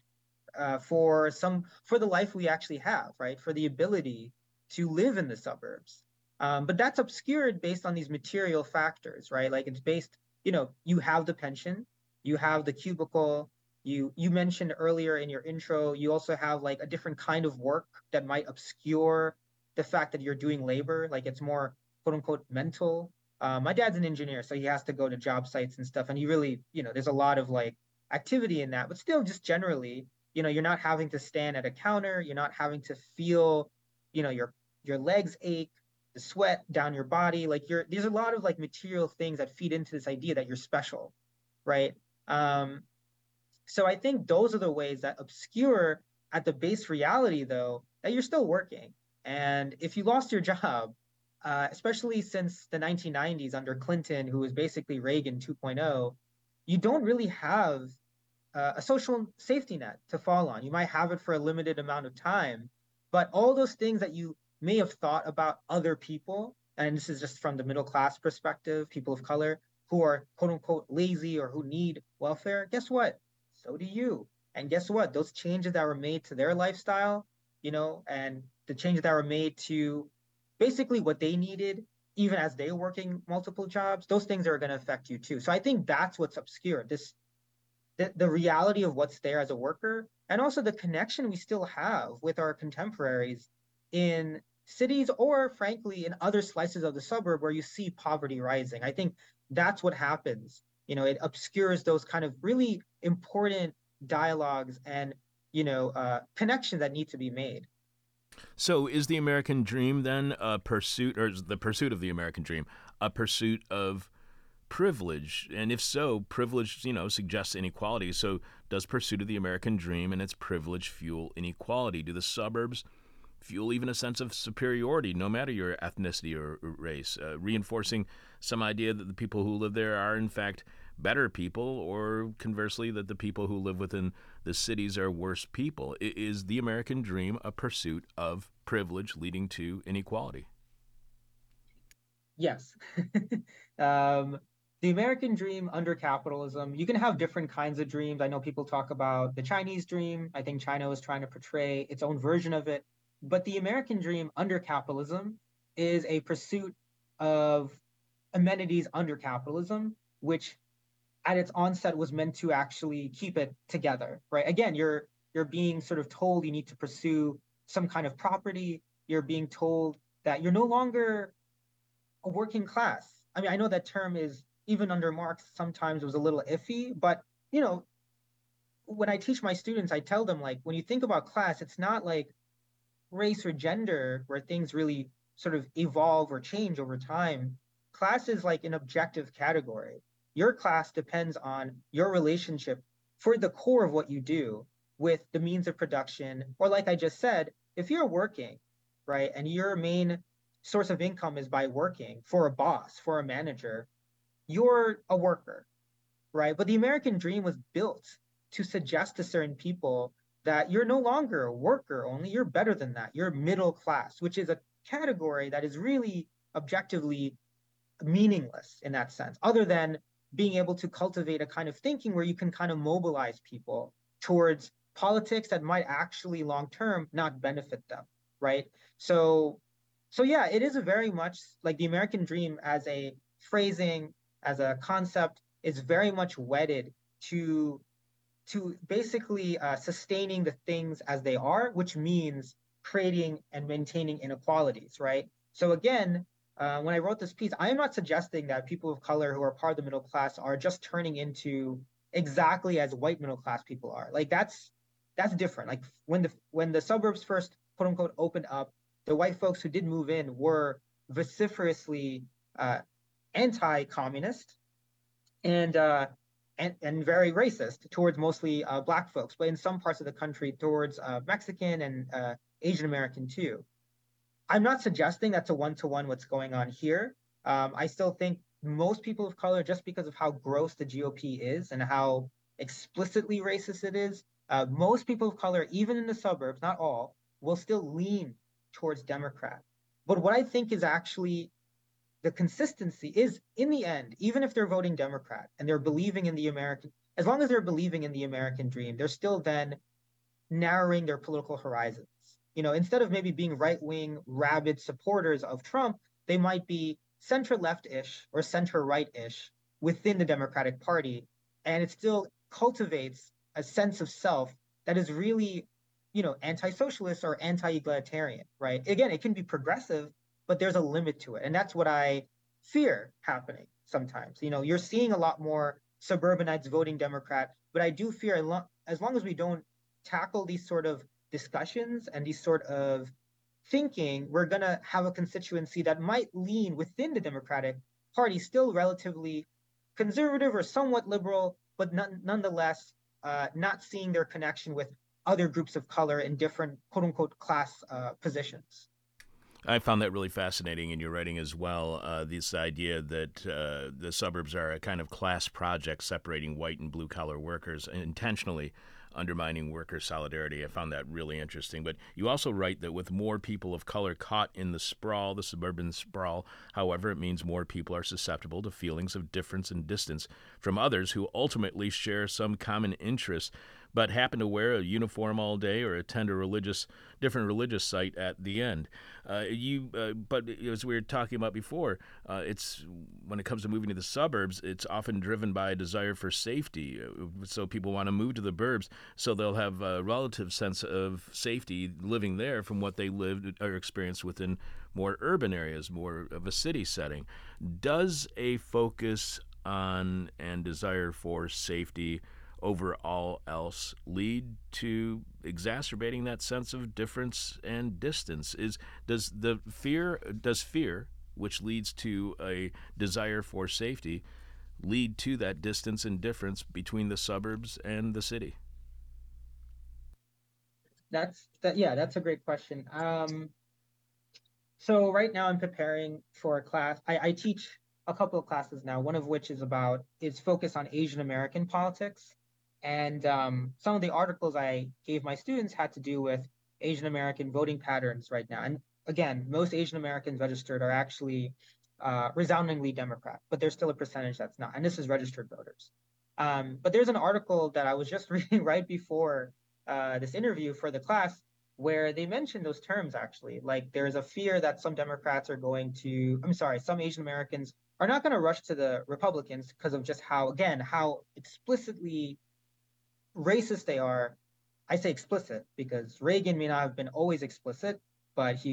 Uh, for some for the life we actually have, right? For the ability to live in the suburbs. Um, but that's obscured based on these material factors, right? Like it's based, you know, you have the pension, you have the cubicle you you mentioned earlier in your intro you also have like a different kind of work that might obscure the fact that you're doing labor like it's more quote unquote mental uh, my dad's an engineer so he has to go to job sites and stuff and he really you know there's a lot of like activity in that but still just generally you know you're not having to stand at a counter you're not having to feel you know your your legs ache the sweat down your body like you're there's a lot of like material things that feed into this idea that you're special right um, so I think those are the ways that obscure at the base reality, though, that you're still working. And if you lost your job, uh, especially since the 1990s under Clinton, who was basically Reagan 2.0, you don't really have uh, a social safety net to fall on. You might have it for a limited amount of time, but all those things that you may have thought about other people, and this is just from the middle class perspective, people of color, who are quote unquote lazy or who need welfare, guess what? So do you. And guess what? Those changes that were made to their lifestyle, you know, and the changes that were made to basically what they needed, even as they were working multiple jobs, those things are going to affect you too. So I think that's what's obscure. This the, the reality of what's there as a worker and also the connection we still have with our contemporaries in cities or frankly in other slices of the suburb where you see poverty rising. I think that's what happens. You know it obscures those kind of really important dialogues and you know uh, connections that need to be made. So is the american dream then a pursuit or is the pursuit of the american dream a pursuit of privilege and if so privilege you know suggests inequality so does pursuit of the american dream and its privilege fuel inequality do the suburbs fuel even a sense of superiority, no matter your ethnicity or race, uh, reinforcing some idea that the people who live there are, in fact, better people, or conversely, that the people who live within the cities are worse people. Is the American dream a pursuit of privilege leading to inequality? Yes. um, the American dream under capitalism, you can have different kinds of dreams. I know people talk about the Chinese dream. I think China was trying to portray its own version of it. But the American dream under capitalism is a pursuit of amenities under capitalism, which at its onset was meant to actually keep it together, right? Again, you're you're being sort of told you need to pursue some kind of property. You're being told that you're no longer a working class. I mean, I know that term is even under Marx sometimes it was a little iffy, but you know, when I teach my students, I tell them like when you think about class, it's not like race or gender where things really sort of evolve or change over time. Class is like an objective category. Your class depends on your relationship for the core of what you do with the means of production. Or, like I just said, if you're working, right, and your main source of income is by working for a boss, for a manager, you're a worker, right? But the American dream was built to suggest to certain people that you're no longer a worker only, you're better than that. You're middle class, which is a category that is really objectively meaningless in that sense, other than being able to cultivate a kind of thinking where you can kind of mobilize people towards politics that might actually long term not benefit them, right? So so yeah, it is a very much like the American dream as a phrasing, as a concept, is very much wedded to to basically uh, sustaining the things as they are, which means creating and maintaining inequalities, right? So again, uh, when I wrote this piece, I am not suggesting that people of color who are part of the middle class are just turning into exactly as white middle class people are. Like that's that's different. Like when the when the suburbs first quote unquote opened up, the white folks who did move in were vociferously uh, anti-communist, and uh, and, and very racist towards mostly uh, black folks, but in some parts of the country towards uh, Mexican and uh, Asian American too. I'm not suggesting that's a one to one what's going on here. Um, I still think most people of color, just because of how gross the GOP is and how explicitly racist it is, uh, most people of color, even in the suburbs, not all, will still lean towards Democrat. But what I think is actually the consistency is in the end, even if they're voting Democrat and they're believing in the American, as long as they're believing in the American dream, they're still then narrowing their political horizons. You know, instead of maybe being right wing, rabid supporters of Trump, they might be center left ish or center right ish within the Democratic Party. And it still cultivates a sense of self that is really, you know, anti socialist or anti egalitarian, right? Again, it can be progressive, but there's a limit to it. And that's what I fear happening sometimes. You know, you're seeing a lot more suburbanites voting Democrat, but I do fear as long as we don't tackle these sort of discussions and these sort of thinking, we're going to have a constituency that might lean within the Democratic Party, still relatively conservative or somewhat liberal, but none, nonetheless uh, not seeing their connection with other groups of color in different quote unquote class uh, positions. I found that really fascinating in your writing as well. Uh, this idea that uh, the suburbs are a kind of class project separating white and blue collar workers intentionally undermining worker solidarity. I found that really interesting. But you also write that with more people of color caught in the sprawl, the suburban sprawl, however, it means more people are susceptible to feelings of difference and distance from others who ultimately share some common interest but happen to wear a uniform all day or attend a religious, different religious site at the end. Uh, you, uh, but as we were talking about before, uh, it's when it comes to moving to the suburbs, it's often driven by a desire for safety. So people want to move to the burbs, so they'll have a relative sense of safety living there from what they lived or experienced within more urban areas, more of a city setting. Does a focus on and desire for safety over all else lead to exacerbating that sense of difference and distance? Is does the fear does fear which leads to a desire for safety lead to that distance and difference between the suburbs and the city? That's that yeah that's a great question. Um so right now i'm preparing for a class i, I teach a couple of classes now one of which is about is focused on asian american politics and um, some of the articles I gave my students had to do with Asian American voting patterns right now. And again, most Asian Americans registered are actually uh, resoundingly Democrat, but there's still a percentage that's not. And this is registered voters. Um, but there's an article that I was just reading right before uh, this interview for the class where they mentioned those terms actually. Like there's a fear that some Democrats are going to, I'm sorry, some Asian Americans are not going to rush to the Republicans because of just how, again, how explicitly racist they are, I say explicit because Reagan may not have been always explicit, but he,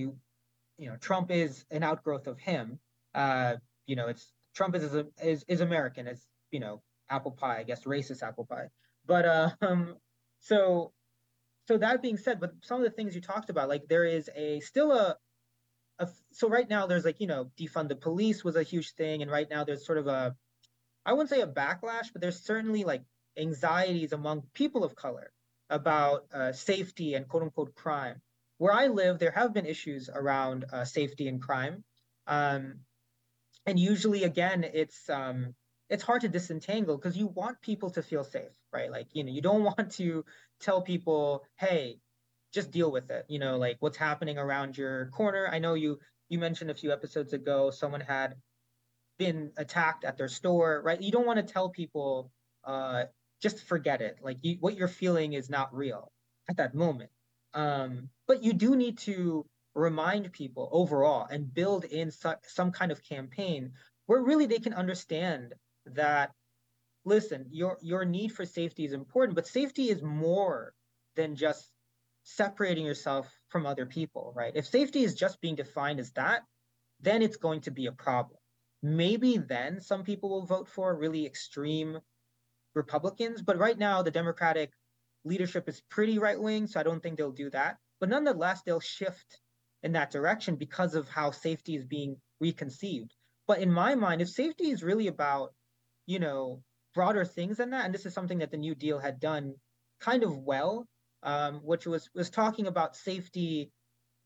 you know, Trump is an outgrowth of him. Uh, you know, it's Trump is is is American. It's you know apple pie, I guess racist apple pie. But um, so so that being said, but some of the things you talked about, like there is a still a, a so right now there's like you know defund the police was a huge thing, and right now there's sort of a I wouldn't say a backlash, but there's certainly like anxieties among people of color about uh, safety and quote unquote crime. Where I live, there have been issues around uh, safety and crime, um, and usually, again, it's um, it's hard to disentangle because you want people to feel safe, right? Like you know, you don't want to tell people, "Hey, just deal with it." You know, like what's happening around your corner. I know you you mentioned a few episodes ago someone had been attacked at their store, right? You don't want to tell people, uh, just forget it. Like you, what you're feeling is not real at that moment. Um, but you do need to remind people overall and build in su- some kind of campaign where really they can understand that listen your your need for safety is important but safety is more than just separating yourself from other people right if safety is just being defined as that then it's going to be a problem maybe then some people will vote for really extreme Republicans. But right now, the Democratic leadership is pretty right wing, so I don't think they'll do that. But nonetheless, they'll shift in that direction because of how safety is being reconceived. But in my mind, if safety is really about, you know, broader things than that, and this is something that the New Deal had done kind of well, um, which was was talking about safety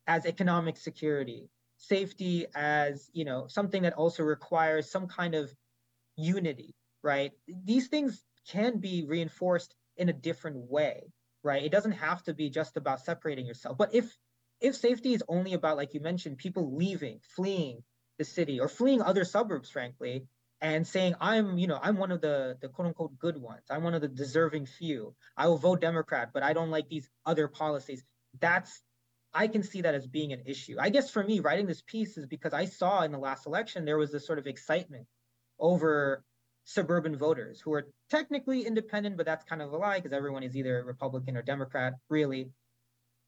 as economic security, safety as you know something that also requires some kind of unity, right? These things can be reinforced in a different way, right? It doesn't have to be just about separating yourself. But if if safety is only about, like you mentioned, people leaving, fleeing the city or fleeing other suburbs, frankly, and saying, I'm, you know, I'm one of the the quote unquote good ones. I'm one of the deserving few. I will vote Democrat, but I don't like these other policies. That's I can see that as being an issue. I guess for me, writing this piece is because I saw in the last election there was this sort of excitement over suburban voters who are technically independent, but that's kind of a lie because everyone is either Republican or Democrat, really.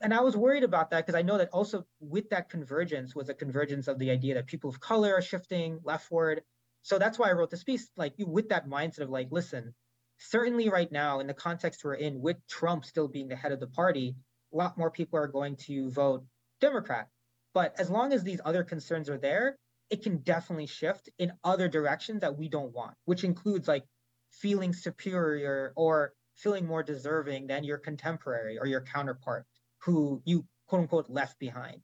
And I was worried about that because I know that also with that convergence was a convergence of the idea that people of color are shifting leftward. So that's why I wrote this piece, like with that mindset of like, listen, certainly right now in the context we're in, with Trump still being the head of the party, a lot more people are going to vote Democrat. But as long as these other concerns are there, it can definitely shift in other directions that we don't want, which includes like feeling superior or feeling more deserving than your contemporary or your counterpart who you quote unquote left behind.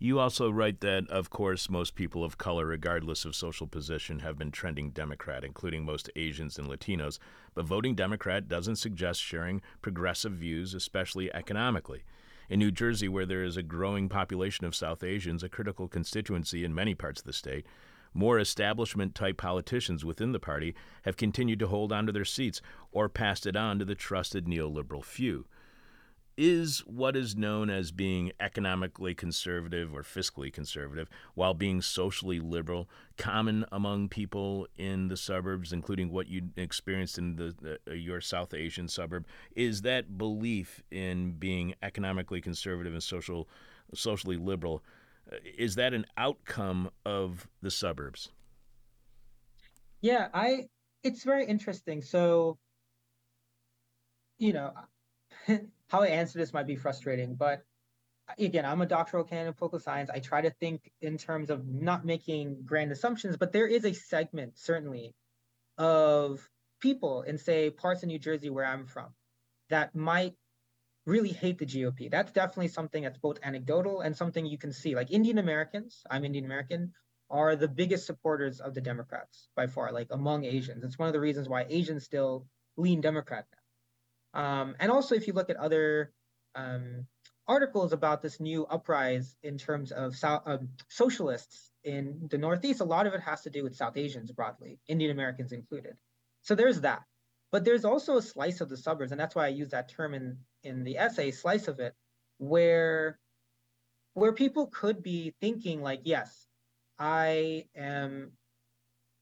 You also write that, of course, most people of color, regardless of social position, have been trending Democrat, including most Asians and Latinos. But voting Democrat doesn't suggest sharing progressive views, especially economically. In New Jersey, where there is a growing population of South Asians, a critical constituency in many parts of the state, More establishment type politicians within the party have continued to hold onto their seats or passed it on to the trusted neoliberal few. Is what is known as being economically conservative or fiscally conservative while being socially liberal common among people in the suburbs, including what you experienced in the, the, uh, your South Asian suburb? Is that belief in being economically conservative and social, socially liberal uh, is that an outcome of the suburbs? Yeah, I it's very interesting. So, you know, how I answer this might be frustrating, but again, I'm a doctoral candidate in political science. I try to think in terms of not making grand assumptions, but there is a segment certainly of people in say parts of New Jersey where I'm from that might really hate the GOP. That's definitely something that's both anecdotal and something you can see. Like Indian Americans, I'm Indian American, are the biggest supporters of the Democrats by far, like among Asians. It's one of the reasons why Asians still lean Democrat now. Um, and also, if you look at other um, articles about this new uprise in terms of South, um, socialists in the Northeast, a lot of it has to do with South Asians broadly, Indian Americans included. So there's that. But there's also a slice of the suburbs, and that's why I use that term in in the essay, slice of it, where where people could be thinking like, yes, I am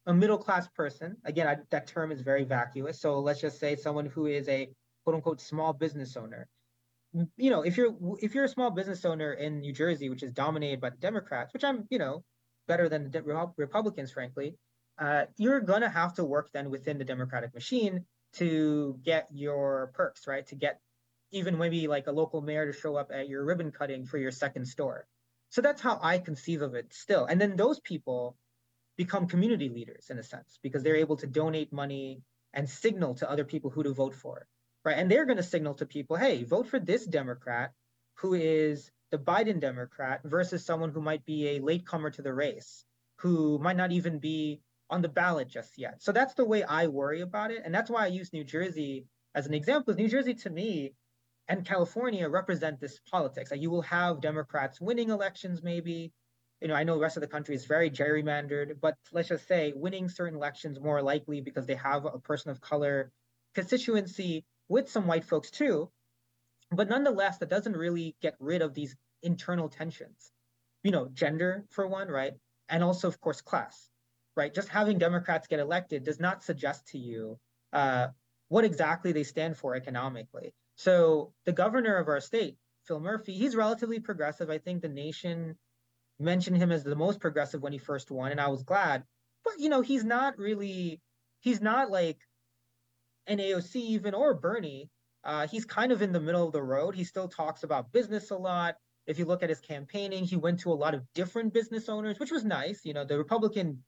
a middle class person. Again, I, that term is very vacuous. So let's just say someone who is a quote unquote small business owner. You know, if you're if you're a small business owner in New Jersey, which is dominated by the Democrats, which I'm, you know, better than the Republicans, frankly, uh, you're gonna have to work then within the Democratic machine to get your perks, right? To get even maybe like a local mayor to show up at your ribbon cutting for your second store. So that's how I conceive of it still. And then those people become community leaders in a sense because they're able to donate money and signal to other people who to vote for. Right. And they're going to signal to people, hey, vote for this Democrat who is the Biden Democrat versus someone who might be a latecomer to the race, who might not even be on the ballot just yet. So that's the way I worry about it. And that's why I use New Jersey as an example. New Jersey to me and California represent this politics. Like you will have Democrats winning elections, maybe. You know, I know the rest of the country is very gerrymandered, but let's just say winning certain elections more likely because they have a person of color constituency with some white folks too. But nonetheless, that doesn't really get rid of these internal tensions. You know, gender for one, right? And also, of course, class, right? Just having Democrats get elected does not suggest to you uh, what exactly they stand for economically. So the governor of our state, Phil Murphy, he's relatively progressive. I think the nation mentioned him as the most progressive when he first won, and I was glad. But you know, he's not really he's not like an AOC even or Bernie. Uh, he's kind of in the middle of the road. He still talks about business a lot. If you look at his campaigning, he went to a lot of different business owners, which was nice. You know, the Republican,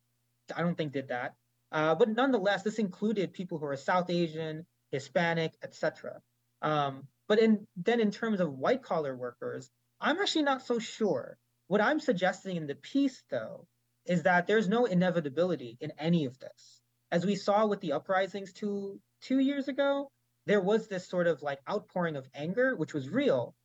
I don't think did that. Uh, but nonetheless, this included people who are South Asian, Hispanic, etc. Um, but in then in terms of white collar workers, I'm actually not so sure. What I'm suggesting in the piece, though, is that there's no inevitability in any of this. As we saw with the uprisings two two years ago, there was this sort of like outpouring of anger, which was real,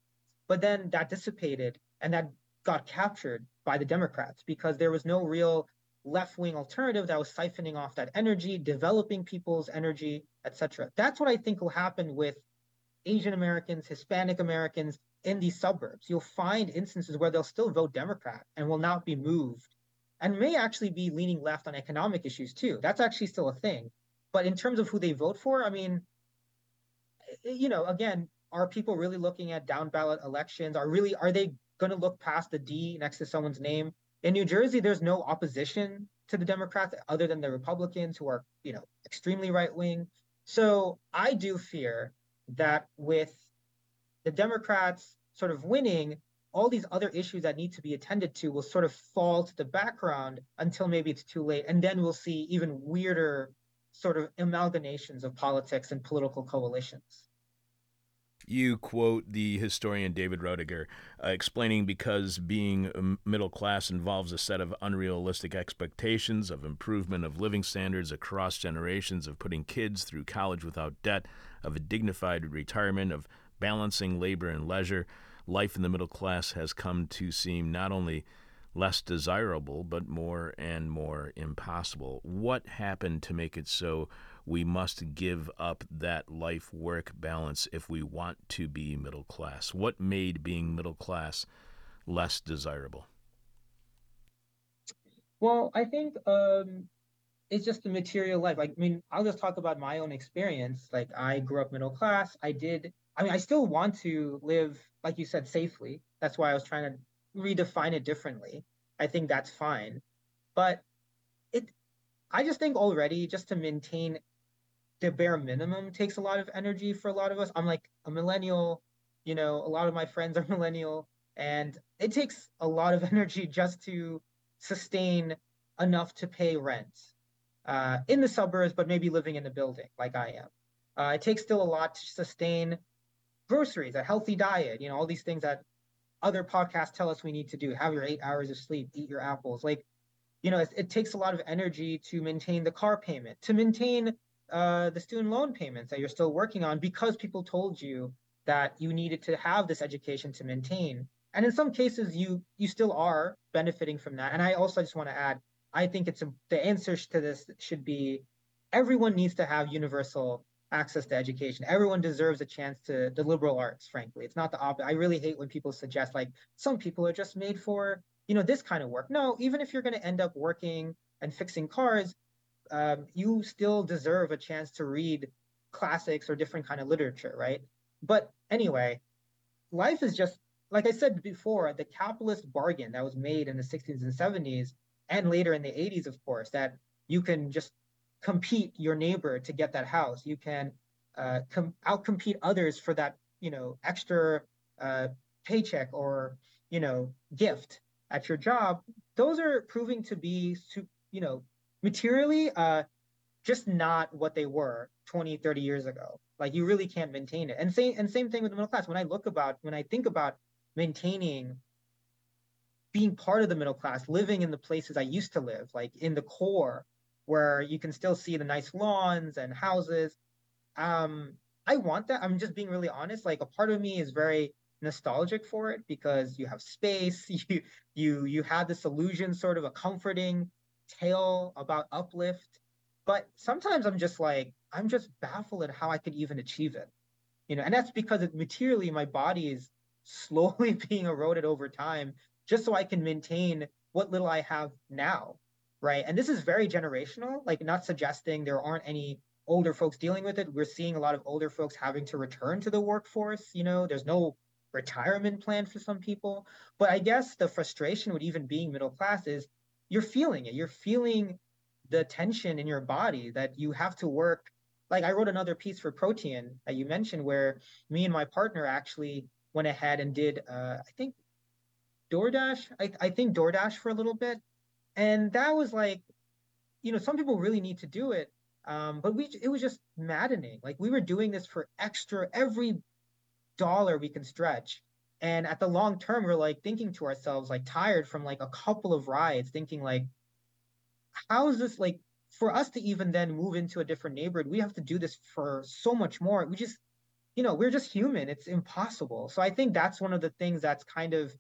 but then that dissipated and that got captured by the Democrats because there was no real left wing alternative that was siphoning off that energy, developing people's energy, etc. That's what I think will happen with Asian Americans, Hispanic Americans in these suburbs. You'll find instances where they'll still vote Democrat and will not be moved and may actually be leaning left on economic issues too. That's actually still a thing. But in terms of who they vote for, I mean, eh, you know, again, are people really looking at down ballot elections? Are really are they going to look past the D next to someone's name? In New Jersey, there's no opposition to the Democrats other than the Republicans who are, you know, extremely right wing. So I do fear that with the Democrats sort of winning, all these other issues that need to be attended to will sort of fall to the background until maybe it's too late. And then we'll see even weirder sort of amalgamations of politics and political coalitions. You quote the historian David Roediger, uh, explaining because being middle class involves a set of unrealistic expectations of improvement of living standards across generations, of putting kids through college without debt, of a dignified retirement, of balancing labor and leisure. Life in the middle class has come to seem not only less desirable, but more and more impossible. What happened to make it so we must give up that life work balance if we want to be middle class? What made being middle class less desirable? Well, I think um, it's just the material life. Like, I mean, I'll just talk about my own experience. Like, I grew up middle class. I did, I mean, I still want to live, like you said, safely. That's why I was trying to redefine it differently. I think that's fine. But it, I just think already just to maintain the bare minimum takes a lot of energy for a lot of us. I'm like a millennial, you know, a lot of my friends are millennial, and it takes a lot of energy just to sustain enough to pay rent uh, in the suburbs, but maybe living in a building like I am. Uh, it takes still a lot to sustain groceries, a healthy diet, you know, all these things that other podcasts tell us we need to do. Have your eight hours of sleep, eat your apples. Like, you know, it, it takes a lot of energy to maintain the car payment, to maintain uh, the student loan payments that you're still working on because people told you that you needed to have this education to maintain. And in some cases, you you still are benefiting from that. And I also just want to add, I think it's a, the answer to this should be everyone needs to have universal access to education. Everyone deserves a chance to the liberal arts, frankly. It's not the opposite. I really hate when people suggest like some people are just made for, you know, this kind of work. No, even if you're going to end up working and fixing cars, um, you still deserve a chance to read classics or different kind of literature, right? But anyway, life is just like I said before, the capitalist bargain that was made in the 60s and 70s and later in the 80s, of course, that you can just compete your neighbor to get that house. You can uh, com- outcompete others for that, you know, extra uh, paycheck or you know gift at your job. Those are proving to be, you know, materially uh, just not what they were 20, 30 years ago. Like you really can't maintain it. And same and same thing with the middle class. When I look about when I think about maintaining being part of the middle class, living in the places I used to live, like in the core, where you can still see the nice lawns and houses. Um, I want that. I'm just being really honest. Like a part of me is very nostalgic for it because you have space. You you you have this illusion, sort of a comforting tale about uplift. But sometimes I'm just like I'm just baffled at how I could even achieve it. You know, and that's because it, materially my body is slowly being eroded over time just so I can maintain what little I have now. Right. And this is very generational, like not suggesting there aren't any older folks dealing with it. We're seeing a lot of older folks having to return to the workforce. You know, there's no retirement plan for some people. But I guess the frustration with even being middle class is you're feeling it. You're feeling the tension in your body that you have to work. Like I wrote another piece for Protean that you mentioned where me and my partner actually went ahead and did, uh, I think, DoorDash. I, I think DoorDash for a little bit, and that was like, you know, some people really need to do it, um, but we it was just maddening. Like we were doing this for extra every dollar we can stretch, and at the long term, we're like thinking to ourselves, like tired from like a couple of rides, thinking like, how is this like for us to even then move into a different neighborhood? We have to do this for so much more. We just you know, we're just human. It's impossible. So I think that's one of the things that's kind of,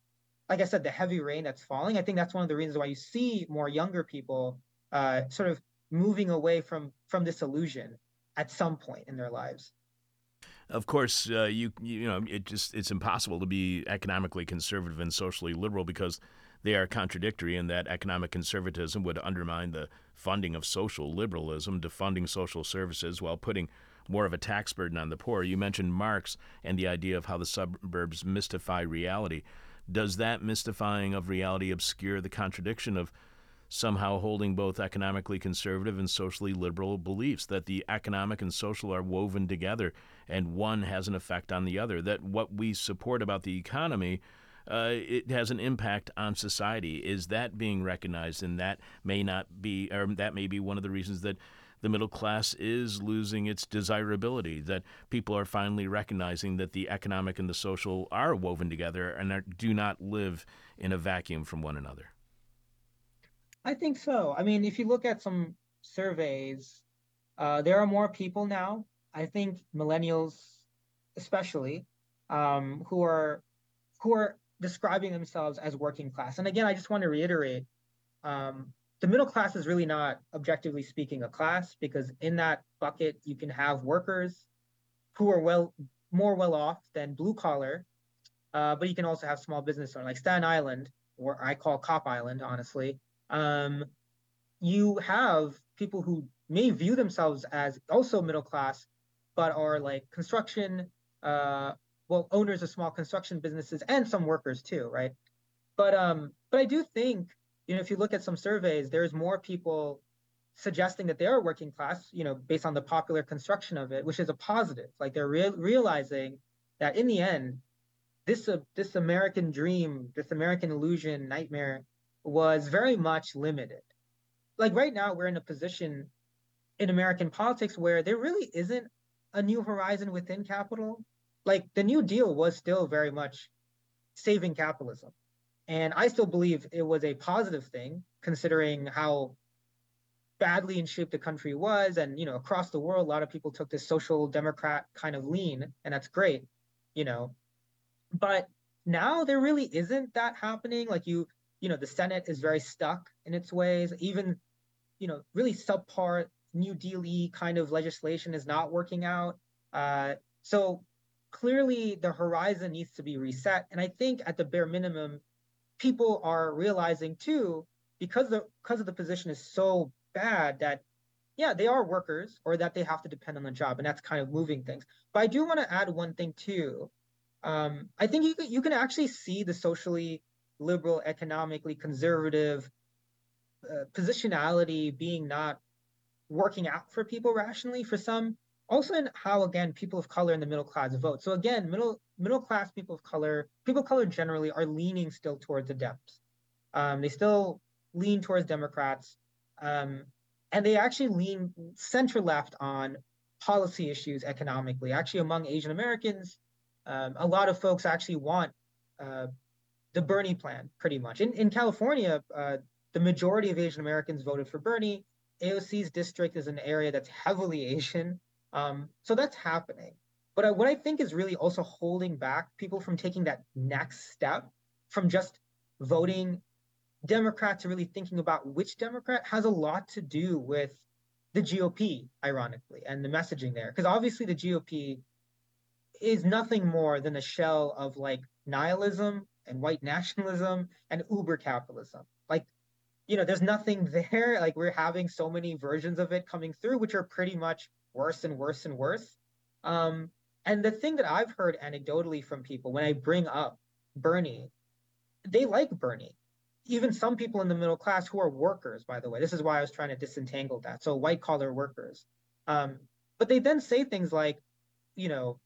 like I said, the heavy rain that's falling. I think that's one of the reasons why you see more younger people uh, sort of moving away from from this illusion at some point in their lives. Of course, uh, you you know it just it's impossible to be economically conservative and socially liberal because they are contradictory in that economic conservatism would undermine the funding of social liberalism, defunding social services while putting more of a tax burden on the poor. You mentioned Marx and the idea of how the suburbs mystify reality. Does that mystifying of reality obscure the contradiction of somehow holding both economically conservative and socially liberal beliefs that the economic and social are woven together and one has an effect on the other that what we support about the economy uh, it has an impact on society? Is that being recognized and that may not be or that may be one of the reasons that the middle class is losing its desirability, that people are finally recognizing that the economic and the social are woven together and are, do not live in a vacuum from one another? I think so. I mean, if you look at some surveys, uh, there are more people now. I think millennials, especially, um, who are who are describing themselves as working class. And again, I just want to reiterate um, the middle class is really not, objectively speaking, a class because in that bucket, you can have workers who are well more well off than blue collar, uh, but you can also have small business owners like Staten Island, or I call Cop Island, honestly. Um, you have people who may view themselves as also middle class, but are like construction, uh, well, owners of small construction businesses and some workers too, right? But um, but I do think you know if you look at some surveys, there's more people suggesting that they are working class, you know, based on the popular construction of it, which is a positive. Like they're re- realizing that in the end, this uh, this American dream, this American illusion, nightmare, was very much limited. Like right now, we're in a position in American politics where there really isn't a new horizon within capital. Like the New Deal was still very much saving capitalism. And I still believe it was a positive thing, considering how badly in shape the country was. And, you know, across the world, a lot of people took this social democrat kind of lean, and that's great, you know. But now there really isn't that happening. Like you, you know, the Senate is very stuck in its ways. Even, you know, really subpar New Deal kind of legislation is not working out. Uh, so clearly the horizon needs to be reset. And I think at the bare minimum, people are realizing too, because the because of the position is so bad that yeah, they are workers or that they have to depend on the job, and that's kind of moving things. But I do want to add one thing too. Um, I think you can, you can actually see the socially liberal, economically conservative uh, positionality being not working out for people rationally for some also in how again people of color in the middle class vote. So again middle middle class people of color people of color generally are leaning still towards the dems. Um, they still lean towards democrats. Um, and they actually lean center left on policy issues economically. Actually among asian americans um, a lot of folks actually want uh, the bernie plan pretty much. In, in california uh, the majority of asian americans voted for bernie. AOC's district is an area that's heavily Asian. Um, so that's happening. But I, what I think is really also holding back people from taking that next step from just voting Democrats to really thinking about which Democrat has a lot to do with the GOP, ironically, and the messaging there. Because obviously the GOP is nothing more than a shell of like nihilism and white nationalism and uber capitalism. Like you know, there's nothing there. Like we're having so many versions of it coming through, which are pretty much worse and worse and worse. Um, and the thing that I've heard anecdotally from people when I bring up Bernie, they like Bernie. Even some people in the middle class who are workers, by the way. This is why I was trying to disentangle that. So white collar workers. Um, but they then say things like, you know,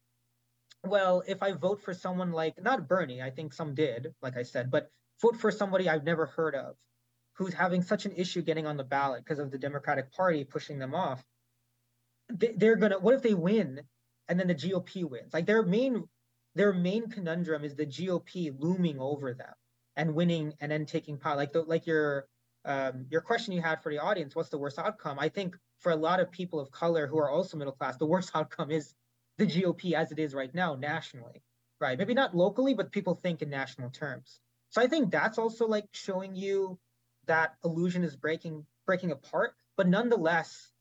well, if I vote for someone like not Bernie, I think some did, like I said, but vote for somebody I've never heard of who's having such an issue getting on the ballot because of the Democratic Party pushing them off, they're gonna. What if they win, and then the GOP wins? Like their main, their main conundrum is the GOP looming over them and winning, and then taking power. Like the like your um, your question you had for the audience, what's the worst outcome? I think for a lot of people of color who are also middle class, the worst outcome is the GOP as it is right now nationally, right? Maybe not locally, but people think in national terms. So I think that's also like showing you that illusion is breaking breaking apart but nonetheless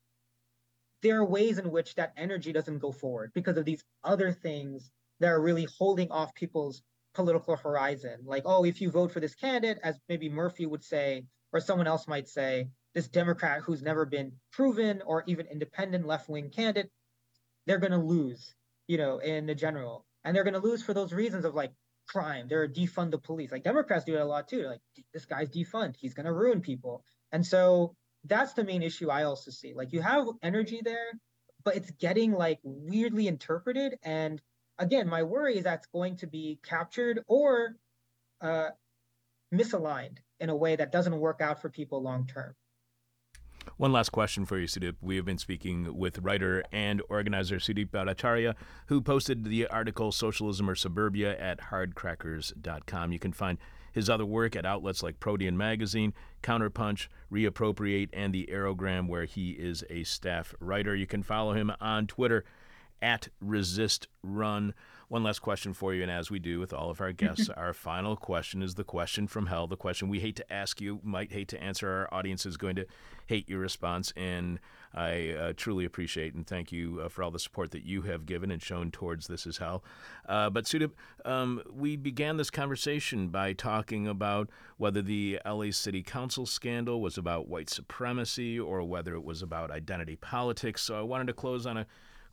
there are ways in which that energy doesn't go forward because of these other things that are really holding off people's political horizon like oh if you vote for this candidate as maybe murphy would say or someone else might say this democrat who's never been proven or even independent left-wing candidate they're going to lose you know in the general and they're going to lose for those reasons of like crime. They're defund the police. Like Democrats do it a lot too. like this guy's defund. He's going to ruin people. And so that's the main issue I also see. Like you have energy there, but it's getting like weirdly interpreted. And again, my worry is that's going to be captured or uh, misaligned in a way that doesn't work out for people long term. One last question for you, Sudip. We have been speaking with writer and organizer Sudip Bhattacharya, who posted the article Socialism or Suburbia at hardcrackers.com. You can find his other work at outlets like Protean Magazine, Counterpunch, Reappropriate, and The Aerogram, where he is a staff writer. You can follow him on Twitter at Resist Run. One last question for you, and as we do with all of our guests, our final question is the question from hell. The question we hate to ask you, might hate to answer. Our audience is going to hate your response, and I uh, truly appreciate and thank you uh, for all the support that you have given and shown towards This Is Hell. Uh, but Sudip, um, we began this conversation by talking about whether the LA City Council scandal was about white supremacy or whether it was about identity politics. So I wanted to close on a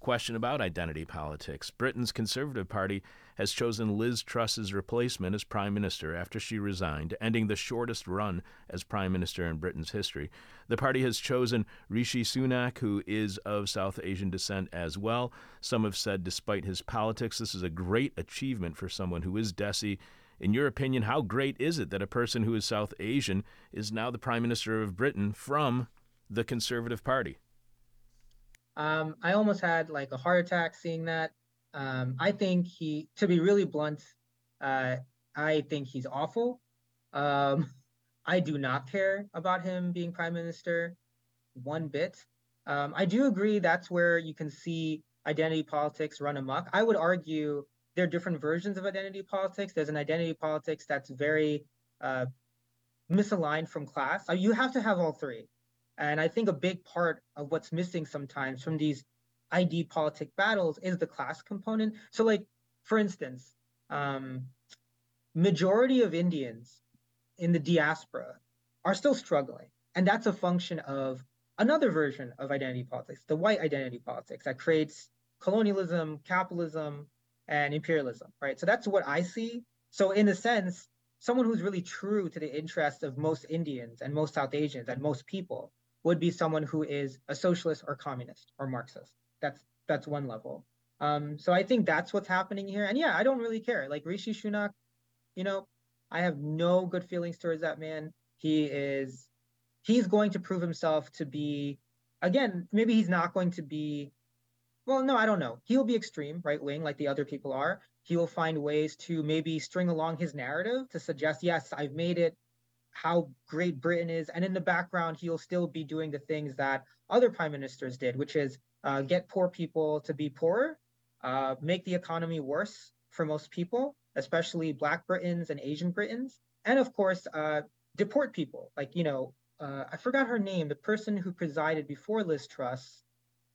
question about identity politics. Britain's Conservative Party has chosen Liz Truss's replacement as Prime Minister after she resigned, ending the shortest run as Prime Minister in Britain's history. The party has chosen Rishi Sunak, who is of South Asian descent as well. Some have said, despite his politics, this is a great achievement for someone who is Desi. In your opinion, how great is it that a person who is South Asian is now the Prime Minister of Britain from the Conservative Party? Um, I almost had like a heart attack seeing that. Um, I think he, to be really blunt, uh, I think he's awful. Um, I do not care about him being prime minister one bit. Um, I do agree that's where you can see identity politics run amok. I would argue there are different versions of identity politics. There's an identity politics that's very uh, misaligned from class. You have to have all three. And I think a big part of what's missing sometimes from these ID politic battles is the class component. So, like, for instance, um, majority of Indians in the diaspora are still struggling. And that's a function of another version of identity politics, the white identity politics that creates colonialism, capitalism, and imperialism, right? So that's what I see. So, in a sense, someone who's really true to the interests of most Indians and most South Asians and most people would be someone who is a socialist or communist or Marxist. That's that's one level. Um, so I think that's what's happening here. And yeah, I don't really care. Like Rishi Sunak, you know, I have no good feelings towards that man. He is he's going to prove himself to be again, maybe he's not going to be well, no, I don't know. He'll be extreme, right wing, like the other people are. He will find ways to maybe string along his narrative to suggest, yes, I've made it how great Britain is. And in the background, he'll still be doing the things that other prime ministers did, which is uh, get poor people to be poorer, uh, make the economy worse for most people, especially Black Britons and Asian Britons, and of course, uh, deport people. Like, you know, uh, I forgot her name, the person who presided before Liz Truss.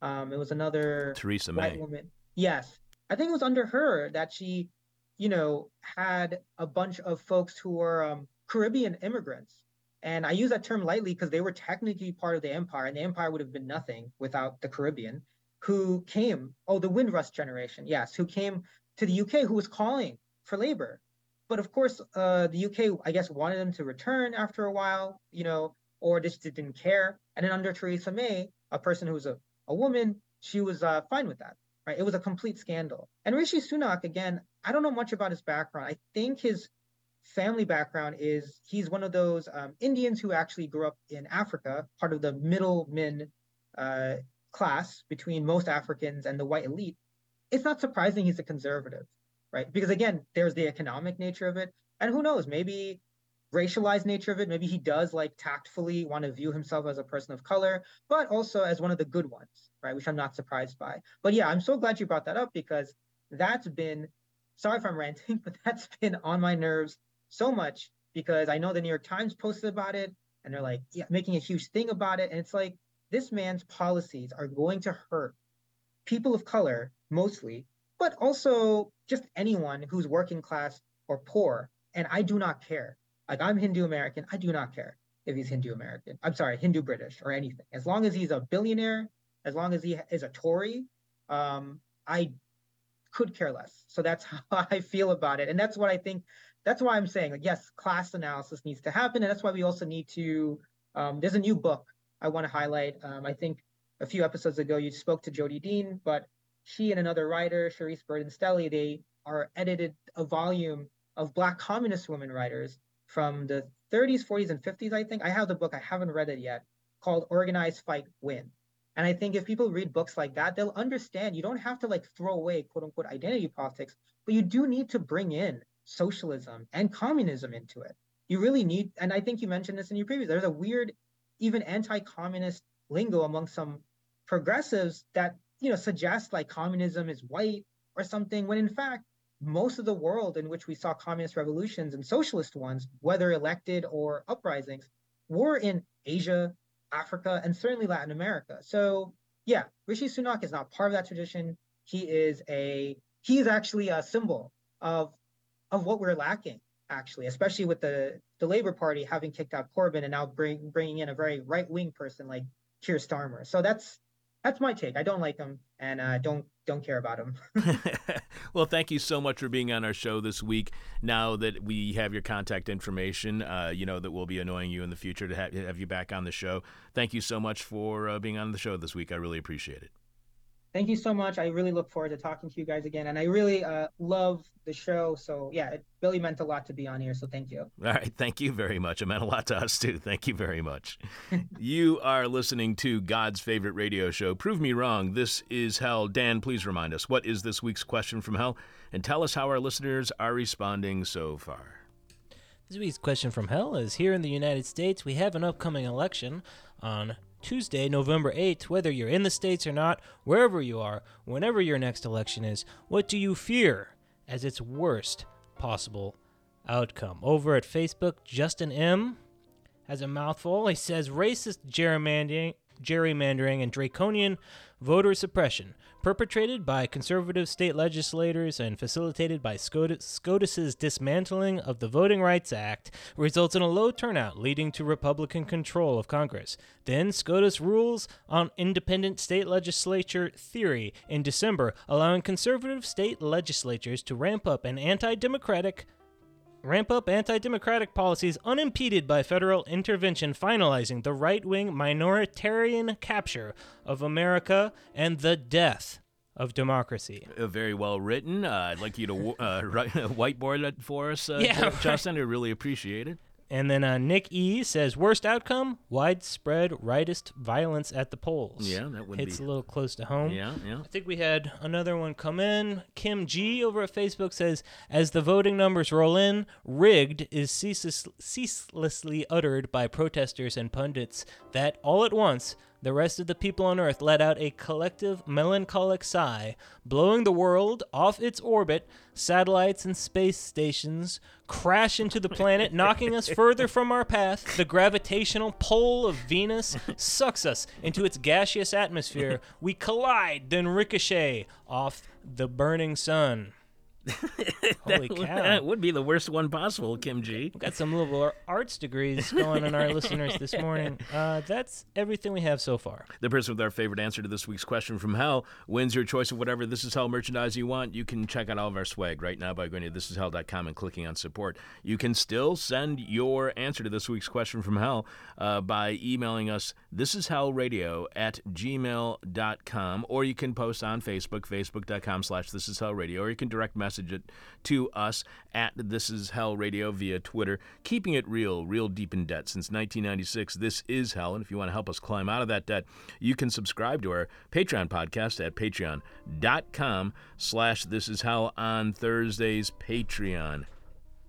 Um, it was another Theresa May. woman. Yes. I think it was under her that she, you know, had a bunch of folks who were um, Caribbean immigrants. And I use that term lightly because they were technically part of the empire, and the empire would have been nothing without the Caribbean, who came, oh, the Windrush generation, yes, who came to the UK, who was calling for labor. But of course, uh, the UK, I guess, wanted them to return after a while, you know, or just didn't care. And then under Theresa May, a person who was a, a woman, she was uh, fine with that, right? It was a complete scandal. And Rishi Sunak, again, I don't know much about his background. I think his family background is he's one of those um, Indians who actually grew up in Africa, part of the middleman uh, class between most Africans and the white elite. It's not surprising he's a conservative, right? Because again, there's the economic nature of it, and who knows, maybe racialized nature of it. Maybe he does like tactfully want to view himself as a person of color, but also as one of the good ones, right? Which I'm not surprised by. But yeah, I'm so glad you brought that up because that's been sorry if I'm ranting, but that's been on my nerves so much because I know the New York Times posted about it and they're like yeah, making a huge thing about it. And it's like this man's policies are going to hurt people of color mostly, but also just anyone who's working class or poor. And I do not care. Like I'm Hindu American, I do not care if he's Hindu American. I'm sorry, Hindu British or anything. As long as he's a billionaire, as long as he is a Tory, um, I could care less. So that's how I feel about it. And that's what I think that's why I'm saying, like, yes, class analysis needs to happen, and that's why we also need to. Um, there's a new book I want to highlight. Um, I think a few episodes ago you spoke to Jodi Dean, but she and another writer, Charisse Burden-Stelly, they are edited a volume of Black communist women writers from the 30s, 40s, and 50s. I think I have the book. I haven't read it yet, called "Organize, Fight, Win." And I think if people read books like that, they'll understand you don't have to like throw away quote unquote identity politics, but you do need to bring in socialism and communism into it. You really need, and I think you mentioned this in your previous, there's a weird, even anti-communist lingo among some progressives that, you know, suggest like communism is white or something, when in fact, most of the world in which we saw communist revolutions and socialist ones, whether elected or uprisings, were in Asia, Africa, and certainly Latin America. So yeah, Rishi Sunak is not part of that tradition. He is a he is actually a symbol of of what we're lacking actually, especially with the the Labor Party having kicked out Corbyn and now bring, bringing in a very right wing person like Keir Starmer. So that's that's my take. I don't like him and uh, don't don't care about him. well, thank you so much for being on our show this week. Now that we have your contact information, uh, you know that we'll be annoying you in the future to ha- have you back on the show. Thank you so much for uh, being on the show this week. I really appreciate it thank you so much. I really look forward to talking to you guys again. And I really uh, love the show. So, yeah, it really meant a lot to be on here. So, thank you. All right. Thank you very much. It meant a lot to us, too. Thank you very much. you are listening to God's favorite radio show. Prove me wrong. This is Hell. Dan, please remind us what is this week's question from Hell? And tell us how our listeners are responding so far. This week's question from Hell is Here in the United States, we have an upcoming election on Tuesday, November 8th, whether you're in the States or not, wherever you are, whenever your next election is, what do you fear as its worst possible outcome? Over at Facebook, Justin M has a mouthful. He says racist gerrymandering, gerrymandering and draconian voter suppression perpetrated by conservative state legislators and facilitated by SCOTUS's dismantling of the Voting Rights Act, results in a low turnout, leading to Republican control of Congress. Then SCOTUS rules on independent state legislature theory in December, allowing conservative state legislatures to ramp up an anti democratic ramp up anti democratic policies unimpeded by federal intervention, finalizing the right wing minoritarian capture of America and the death of democracy. Uh, very well written. Uh, I'd like you to uh, write, whiteboard it for us, uh, yeah, Justin. I really appreciate it. And then uh, Nick E says worst outcome: widespread rightist violence at the polls. Yeah, that would hits be... a little close to home. Yeah, yeah. I think we had another one come in. Kim G over at Facebook says, as the voting numbers roll in, rigged is ceaseless, ceaselessly uttered by protesters and pundits that all at once the rest of the people on Earth let out a collective melancholic sigh, blowing the world off its orbit. Satellites and space stations crash into the planet, knocking us further from our path. The gravitational pull of Venus sucks us into its gaseous atmosphere. We collide, then ricochet off the burning sun. Holy that, cow. That would be the worst one possible, Kim G. We've got some liberal arts degrees going on our listeners this morning. Uh, that's everything we have so far. The person with our favorite answer to this week's question from Hell wins your choice of whatever This Is Hell merchandise you want. You can check out all of our swag right now by going to thisishell.com and clicking on support. You can still send your answer to this week's question from Hell uh, by emailing us thisishellradio at gmail.com or you can post on Facebook, facebook.com slash thisishellradio, or you can direct message message it to us at This Is Hell Radio via Twitter. Keeping it real, real deep in debt since 1996. This is Hell, and if you want to help us climb out of that debt, you can subscribe to our Patreon podcast at patreon.com slash This Is Hell on Thursdays. Patreon.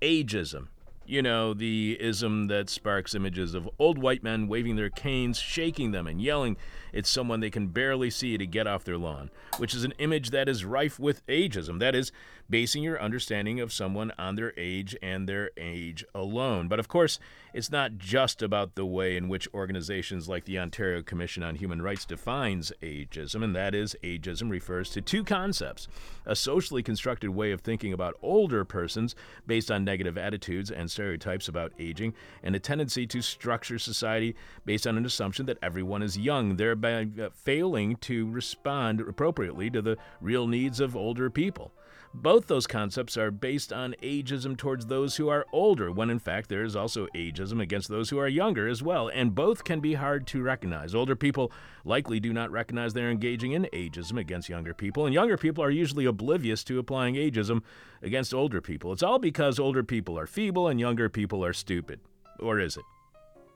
Ageism you know, the ism that sparks images of old white men waving their canes, shaking them, and yelling it's someone they can barely see to get off their lawn, which is an image that is rife with ageism. That is, basing your understanding of someone on their age and their age alone. But of course, it's not just about the way in which organizations like the Ontario Commission on Human Rights defines ageism, and that is, ageism refers to two concepts a socially constructed way of thinking about older persons based on negative attitudes and stereotypes about aging, and a tendency to structure society based on an assumption that everyone is young, thereby uh, failing to respond appropriately to the real needs of older people. Both those concepts are based on ageism towards those who are older, when in fact there is also ageism against those who are younger as well, and both can be hard to recognize. Older people likely do not recognize they're engaging in ageism against younger people, and younger people are usually oblivious to applying ageism against older people. It's all because older people are feeble and younger people are stupid. Or is it?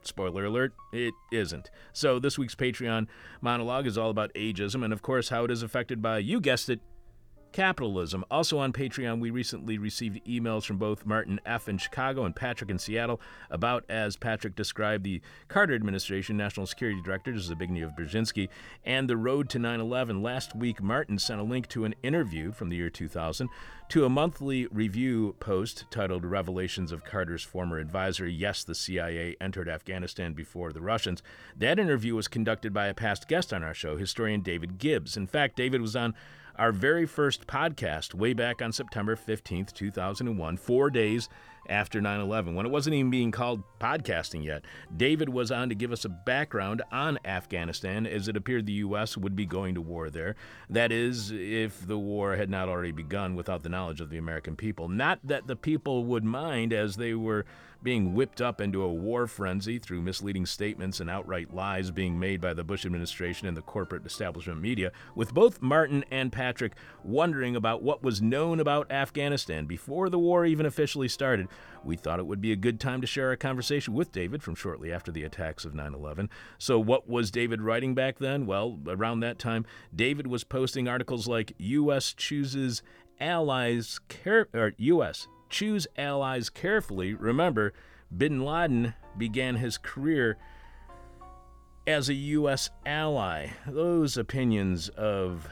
Spoiler alert, it isn't. So, this week's Patreon monologue is all about ageism and, of course, how it is affected by, you guessed it, capitalism. Also on Patreon, we recently received emails from both Martin F. in Chicago and Patrick in Seattle about, as Patrick described, the Carter administration, National Security Director this is a big Zbigniew Brzezinski, and the road to 9 11. Last week, Martin sent a link to an interview from the year 2000 to a monthly review post titled Revelations of Carter's Former Advisor Yes, the CIA Entered Afghanistan Before the Russians. That interview was conducted by a past guest on our show, historian David Gibbs. In fact, David was on our very first podcast way back on September 15th, 2001, four days after 9 11, when it wasn't even being called podcasting yet. David was on to give us a background on Afghanistan as it appeared the U.S. would be going to war there. That is, if the war had not already begun without the knowledge of the American people. Not that the people would mind as they were being whipped up into a war frenzy through misleading statements and outright lies being made by the Bush administration and the corporate establishment media, with both Martin and Patrick wondering about what was known about Afghanistan before the war even officially started. We thought it would be a good time to share our conversation with David from shortly after the attacks of 9 11. So, what was David writing back then? Well, around that time, David was posting articles like U.S. chooses allies care or U.S choose allies carefully. Remember, bin Laden began his career as a U.S. ally. Those opinions of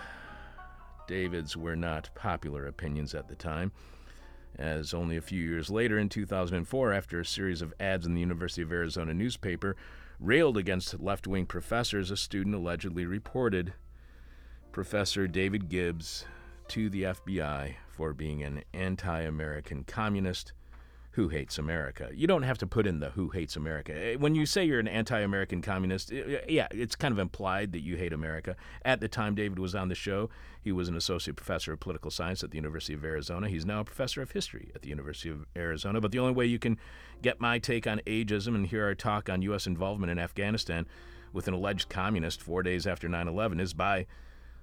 David's were not popular opinions at the time, as only a few years later, in 2004, after a series of ads in the University of Arizona newspaper railed against left wing professors, a student allegedly reported Professor David Gibbs to the FBI for being an anti American communist who hates America. You don't have to put in the who hates America. Eh, when you say you're an anti American communist, eh, eh, yeah, it's kind of implied that you hate America. At the time David was on the show, he was an associate professor of political science at the University of Arizona. He's now a professor of history at the University of Arizona. But the only way you can get my take on ageism and hear our talk on U.S. involvement in Afghanistan with an alleged communist four days after 9 11 is by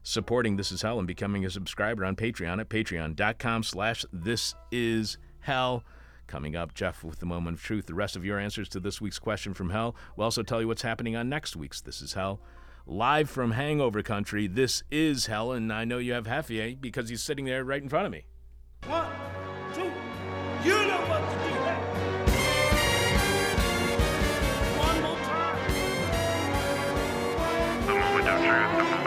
supporting This Is Hell and becoming a subscriber on Patreon at patreon.com slash this is hell. Coming up, Jeff with the moment of truth. The rest of your answers to this week's question from hell. We'll also tell you what's happening on next week's This Is Hell. Live from Hangover Country, this is hell, and I know you have Heffier eh? because he's sitting there right in front of me. One, two, you know what to do. One more time. The moment of truth,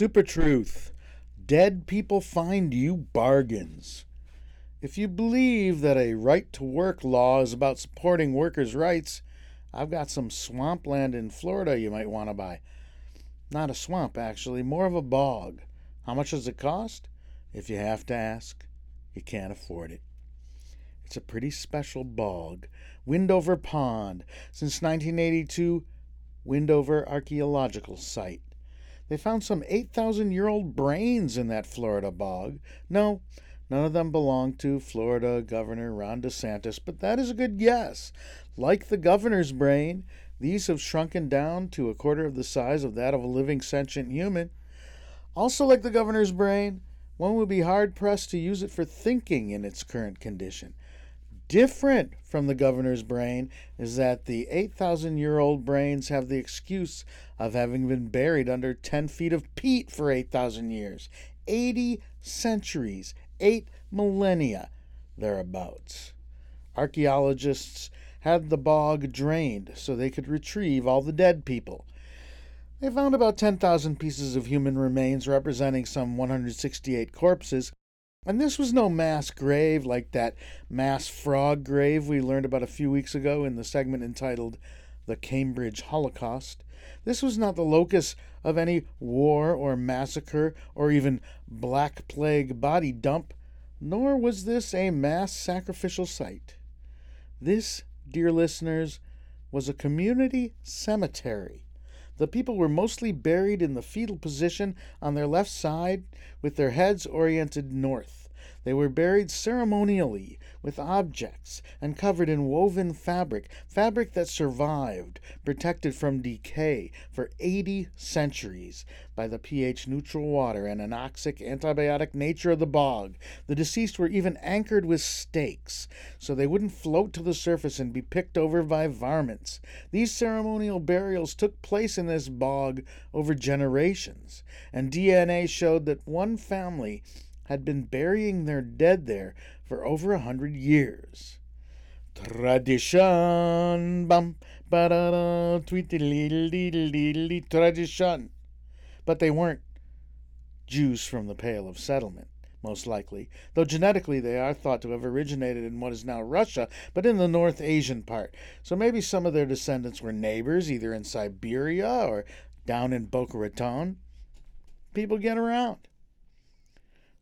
Super Truth. Dead people find you bargains. If you believe that a right to work law is about supporting workers' rights, I've got some swampland in Florida you might want to buy. Not a swamp, actually, more of a bog. How much does it cost? If you have to ask, you can't afford it. It's a pretty special bog. Windover Pond. Since 1982, Windover Archaeological Site. They found some 8,000 year old brains in that Florida bog. No, none of them belong to Florida Governor Ron DeSantis, but that is a good guess. Like the governor's brain, these have shrunken down to a quarter of the size of that of a living sentient human. Also, like the governor's brain, one would be hard pressed to use it for thinking in its current condition. Different from the governor's brain is that the 8,000 year old brains have the excuse of having been buried under 10 feet of peat for 8,000 years. 80 centuries, 8 millennia, thereabouts. Archaeologists had the bog drained so they could retrieve all the dead people. They found about 10,000 pieces of human remains representing some 168 corpses, and this was no mass grave like that mass frog grave we learned about a few weeks ago in the segment entitled The Cambridge Holocaust. This was not the locus of any war or massacre or even Black Plague body dump, nor was this a mass sacrificial site. This, dear listeners, was a community cemetery. The people were mostly buried in the fetal position on their left side with their heads oriented north. They were buried ceremonially with objects and covered in woven fabric, fabric that survived, protected from decay for 80 centuries by the pH neutral water and anoxic antibiotic nature of the bog. The deceased were even anchored with stakes so they wouldn't float to the surface and be picked over by varmints. These ceremonial burials took place in this bog over generations, and DNA showed that one family had been burying their dead there for over a hundred years. Tradition, bum, ba-da-da, tradition. But they weren't Jews from the Pale of Settlement, most likely, though genetically they are thought to have originated in what is now Russia, but in the North Asian part. So maybe some of their descendants were neighbors, either in Siberia or down in Boca Raton. People get around.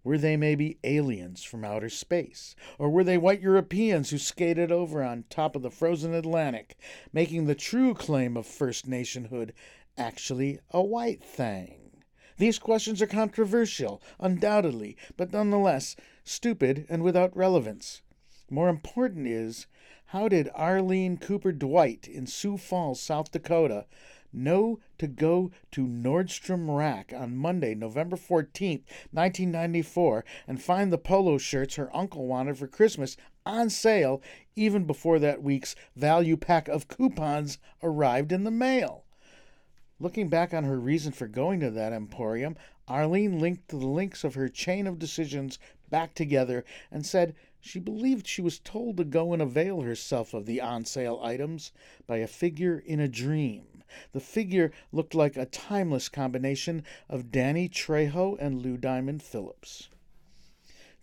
Were they maybe aliens from outer space? Or were they white Europeans who skated over on top of the frozen Atlantic, making the true claim of First Nationhood actually a white thing? These questions are controversial, undoubtedly, but nonetheless stupid and without relevance. More important is how did Arlene Cooper Dwight in Sioux Falls, South Dakota, know to go to Nordstrom Rack on Monday, November 14th, 1994, and find the polo shirts her uncle wanted for Christmas on sale even before that week's value pack of coupons arrived in the mail. Looking back on her reason for going to that emporium, Arlene linked the links of her chain of decisions back together and said she believed she was told to go and avail herself of the on sale items by a figure in a dream. The figure looked like a timeless combination of Danny Trejo and Lou Diamond Phillips.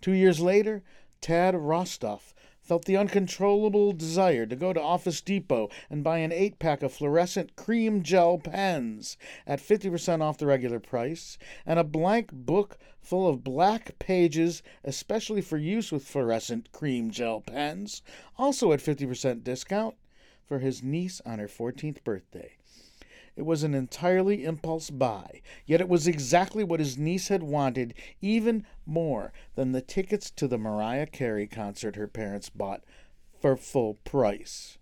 Two years later, Tad Rostov felt the uncontrollable desire to go to Office Depot and buy an eight pack of fluorescent cream gel pens at 50% off the regular price, and a blank book full of black pages, especially for use with fluorescent cream gel pens, also at 50% discount, for his niece on her 14th birthday. It was an entirely impulse buy, yet it was exactly what his niece had wanted, even more than the tickets to the Mariah Carey concert her parents bought for full price.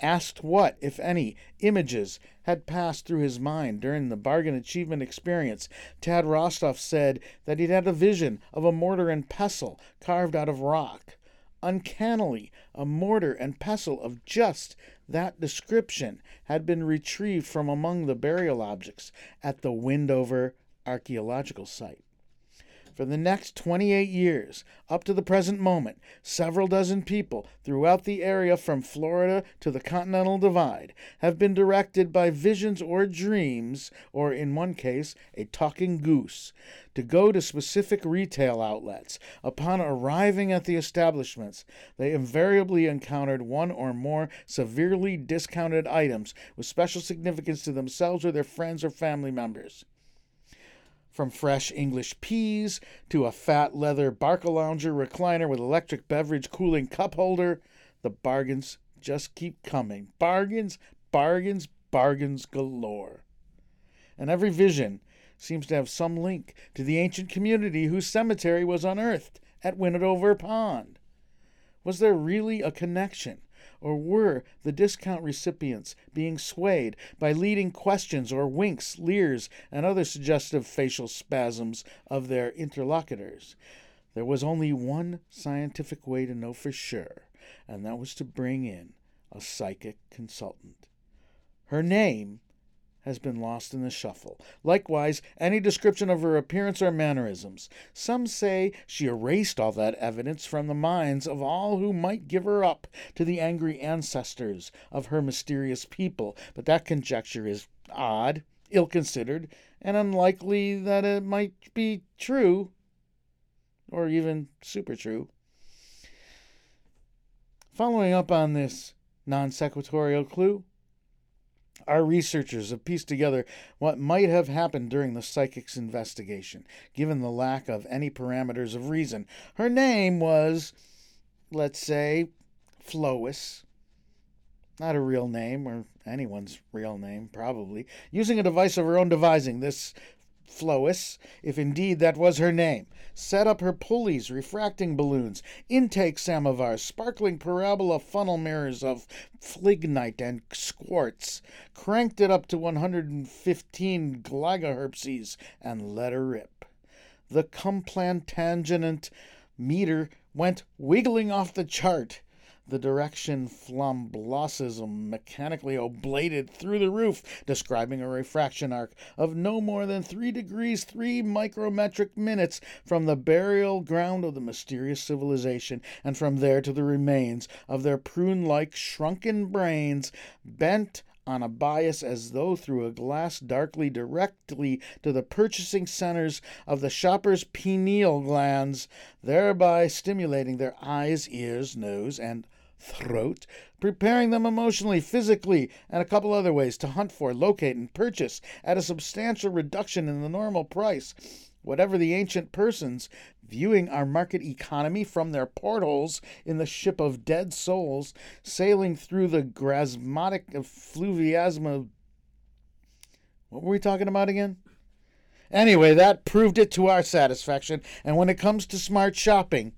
Asked what, if any, images had passed through his mind during the bargain achievement experience, Tad Rostov said that he'd had a vision of a mortar and pestle carved out of rock. Uncannily, a mortar and pestle of just that description had been retrieved from among the burial objects at the Windover archaeological site. For the next 28 years, up to the present moment, several dozen people throughout the area from Florida to the Continental Divide have been directed by visions or dreams, or in one case, a talking goose, to go to specific retail outlets. Upon arriving at the establishments, they invariably encountered one or more severely discounted items with special significance to themselves or their friends or family members. From fresh English peas to a fat leather Barcalounger recliner with electric beverage cooling cup holder, the bargains just keep coming. Bargains, bargains, bargains galore. And every vision seems to have some link to the ancient community whose cemetery was unearthed at Windover Pond. Was there really a connection? Or were the discount recipients being swayed by leading questions or winks, leers, and other suggestive facial spasms of their interlocutors? There was only one scientific way to know for sure, and that was to bring in a psychic consultant. Her name has been lost in the shuffle. Likewise, any description of her appearance or mannerisms. Some say she erased all that evidence from the minds of all who might give her up to the angry ancestors of her mysterious people, but that conjecture is odd, ill considered, and unlikely that it might be true, or even super true. Following up on this non sequitorial clue, our researchers have pieced together what might have happened during the psychic's investigation, given the lack of any parameters of reason. Her name was, let's say, Flois. Not a real name, or anyone's real name, probably. Using a device of her own devising, this Flois, if indeed that was her name, set up her pulleys, refracting balloons, intake samovars, sparkling parabola funnel mirrors of flignite and quartz, cranked it up to 115 gigahertzes, and let her rip. The Complan meter went wiggling off the chart the direction flamblosism mechanically oblated through the roof, describing a refraction arc of no more than 3 degrees 3 micrometric minutes from the burial ground of the mysterious civilization, and from there to the remains of their prune like shrunken brains bent on a bias as though through a glass darkly directly to the purchasing centers of the shopper's pineal glands, thereby stimulating their eyes, ears, nose, and throat, preparing them emotionally, physically, and a couple other ways to hunt for, locate, and purchase at a substantial reduction in the normal price. Whatever the ancient persons, viewing our market economy from their portholes in the ship of dead souls, sailing through the grasmotic fluviasma. What were we talking about again? Anyway, that proved it to our satisfaction, and when it comes to smart shopping,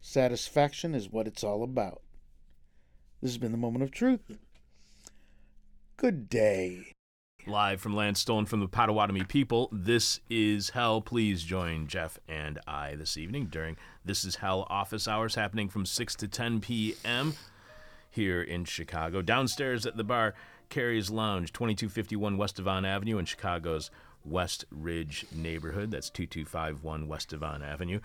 satisfaction is what it's all about. This has been the moment of truth. Good day. Live from land stolen from the Potawatomi people, this is Hell. Please join Jeff and I this evening during This is Hell office hours happening from 6 to 10 p.m. here in Chicago. Downstairs at the bar, Cary's Lounge, 2251 West Devon Avenue in Chicago's West Ridge neighborhood. That's 2251 West Devon Avenue.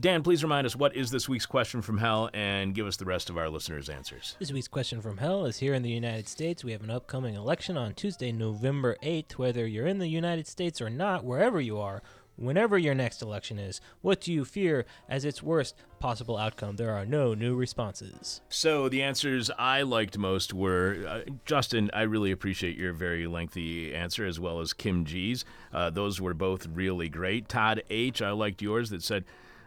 Dan, please remind us what is this week's question from hell and give us the rest of our listeners' answers. This week's question from hell is here in the United States. We have an upcoming election on Tuesday, November 8th. Whether you're in the United States or not, wherever you are, whenever your next election is, what do you fear as its worst possible outcome? There are no new responses. So the answers I liked most were uh, Justin. I really appreciate your very lengthy answer, as well as Kim G's. Uh, those were both really great. Todd H. I liked yours that said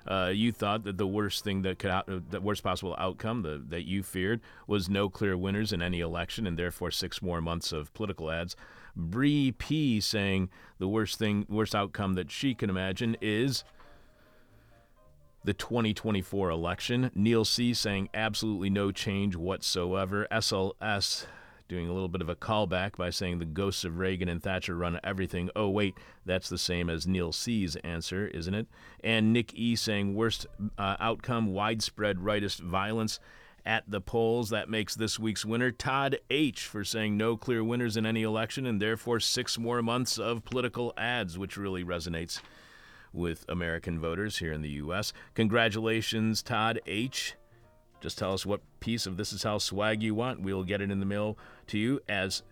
uh, you thought that the worst thing that could out, uh, the worst possible outcome the, that you feared was no clear winners in any election and therefore six more months of political ads. Bree P saying the worst thing, worst outcome that she can imagine is the 2024 election. Neil C saying absolutely no change whatsoever. SLS doing a little bit of a callback by saying the ghosts of Reagan and Thatcher run everything. Oh, wait, that's the same as Neil C.'s answer, isn't it? And Nick E. saying worst uh, outcome widespread rightist violence at the polls. That makes this week's winner Todd H. for saying no clear winners in any election and therefore six more months of political ads, which really resonates with American voters here in the U.S. Congratulations, Todd H. Just tell us what piece of This Is Hell swag you want. We'll get it in the mail to you as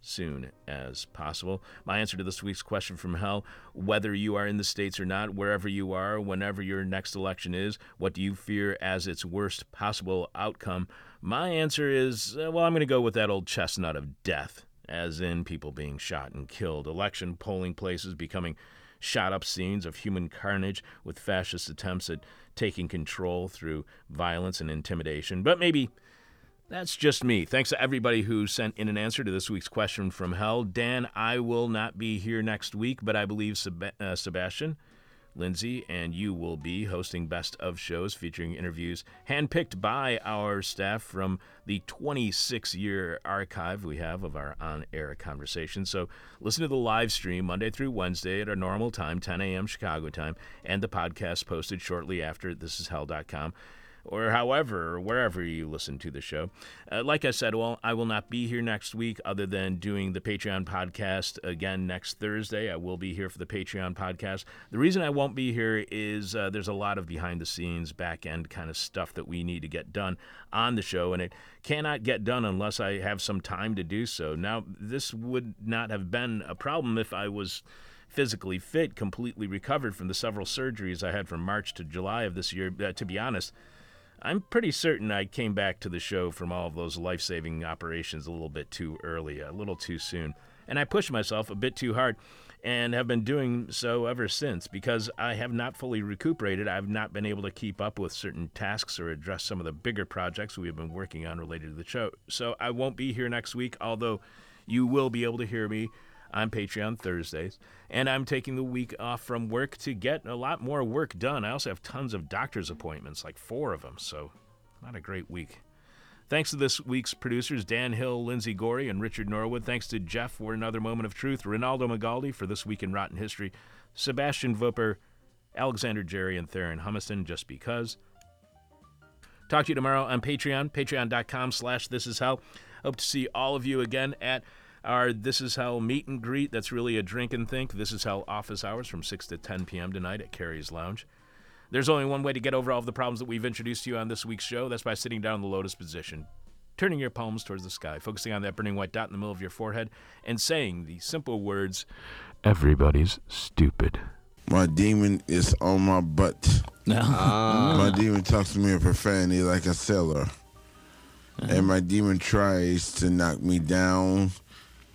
soon as possible. My answer to this week's question from hell whether you are in the States or not, wherever you are, whenever your next election is, what do you fear as its worst possible outcome? My answer is uh, well, I'm going to go with that old chestnut of death, as in people being shot and killed, election polling places becoming shot up scenes of human carnage with fascist attempts at taking control through violence and intimidation. But maybe that's just me. Thanks to everybody who sent in an answer to this week's question from hell. Dan, I will not be here next week, but I believe Seb- uh, Sebastian Lindsay, and you will be hosting Best of shows featuring interviews handpicked by our staff from the 26 year archive we have of our on air conversations. So listen to the live stream Monday through Wednesday at our normal time, 10 a.m. Chicago time, and the podcast posted shortly after thisishell.com or however, or wherever you listen to the show. Uh, like I said, well, I will not be here next week other than doing the Patreon podcast again next Thursday. I will be here for the Patreon podcast. The reason I won't be here is uh, there's a lot of behind the scenes, back end kind of stuff that we need to get done on the show, and it cannot get done unless I have some time to do so. Now, this would not have been a problem if I was physically fit, completely recovered from the several surgeries I had from March to July of this year. Uh, to be honest, I'm pretty certain I came back to the show from all of those life saving operations a little bit too early, a little too soon. And I pushed myself a bit too hard and have been doing so ever since because I have not fully recuperated. I've not been able to keep up with certain tasks or address some of the bigger projects we have been working on related to the show. So I won't be here next week, although you will be able to hear me on Patreon Thursdays. And I'm taking the week off from work to get a lot more work done. I also have tons of doctor's appointments, like four of them, so not a great week. Thanks to this week's producers, Dan Hill, Lindsay Gorey, and Richard Norwood. Thanks to Jeff for another moment of truth, Ronaldo Magaldi for This Week in Rotten History, Sebastian Vupper, Alexander Jerry, and Theron Humiston, just because. Talk to you tomorrow on Patreon, patreon.com slash this is hell. Hope to see all of you again at our This Is Hell meet and greet. That's really a drink and think. This is Hell office hours from 6 to 10 p.m. tonight at Cary's Lounge. There's only one way to get over all of the problems that we've introduced to you on this week's show. That's by sitting down in the lotus position, turning your palms towards the sky, focusing on that burning white dot in the middle of your forehead, and saying the simple words, Everybody's stupid. My demon is on my butt. Ah. My demon talks to me in profanity like a sailor. And my demon tries to knock me down.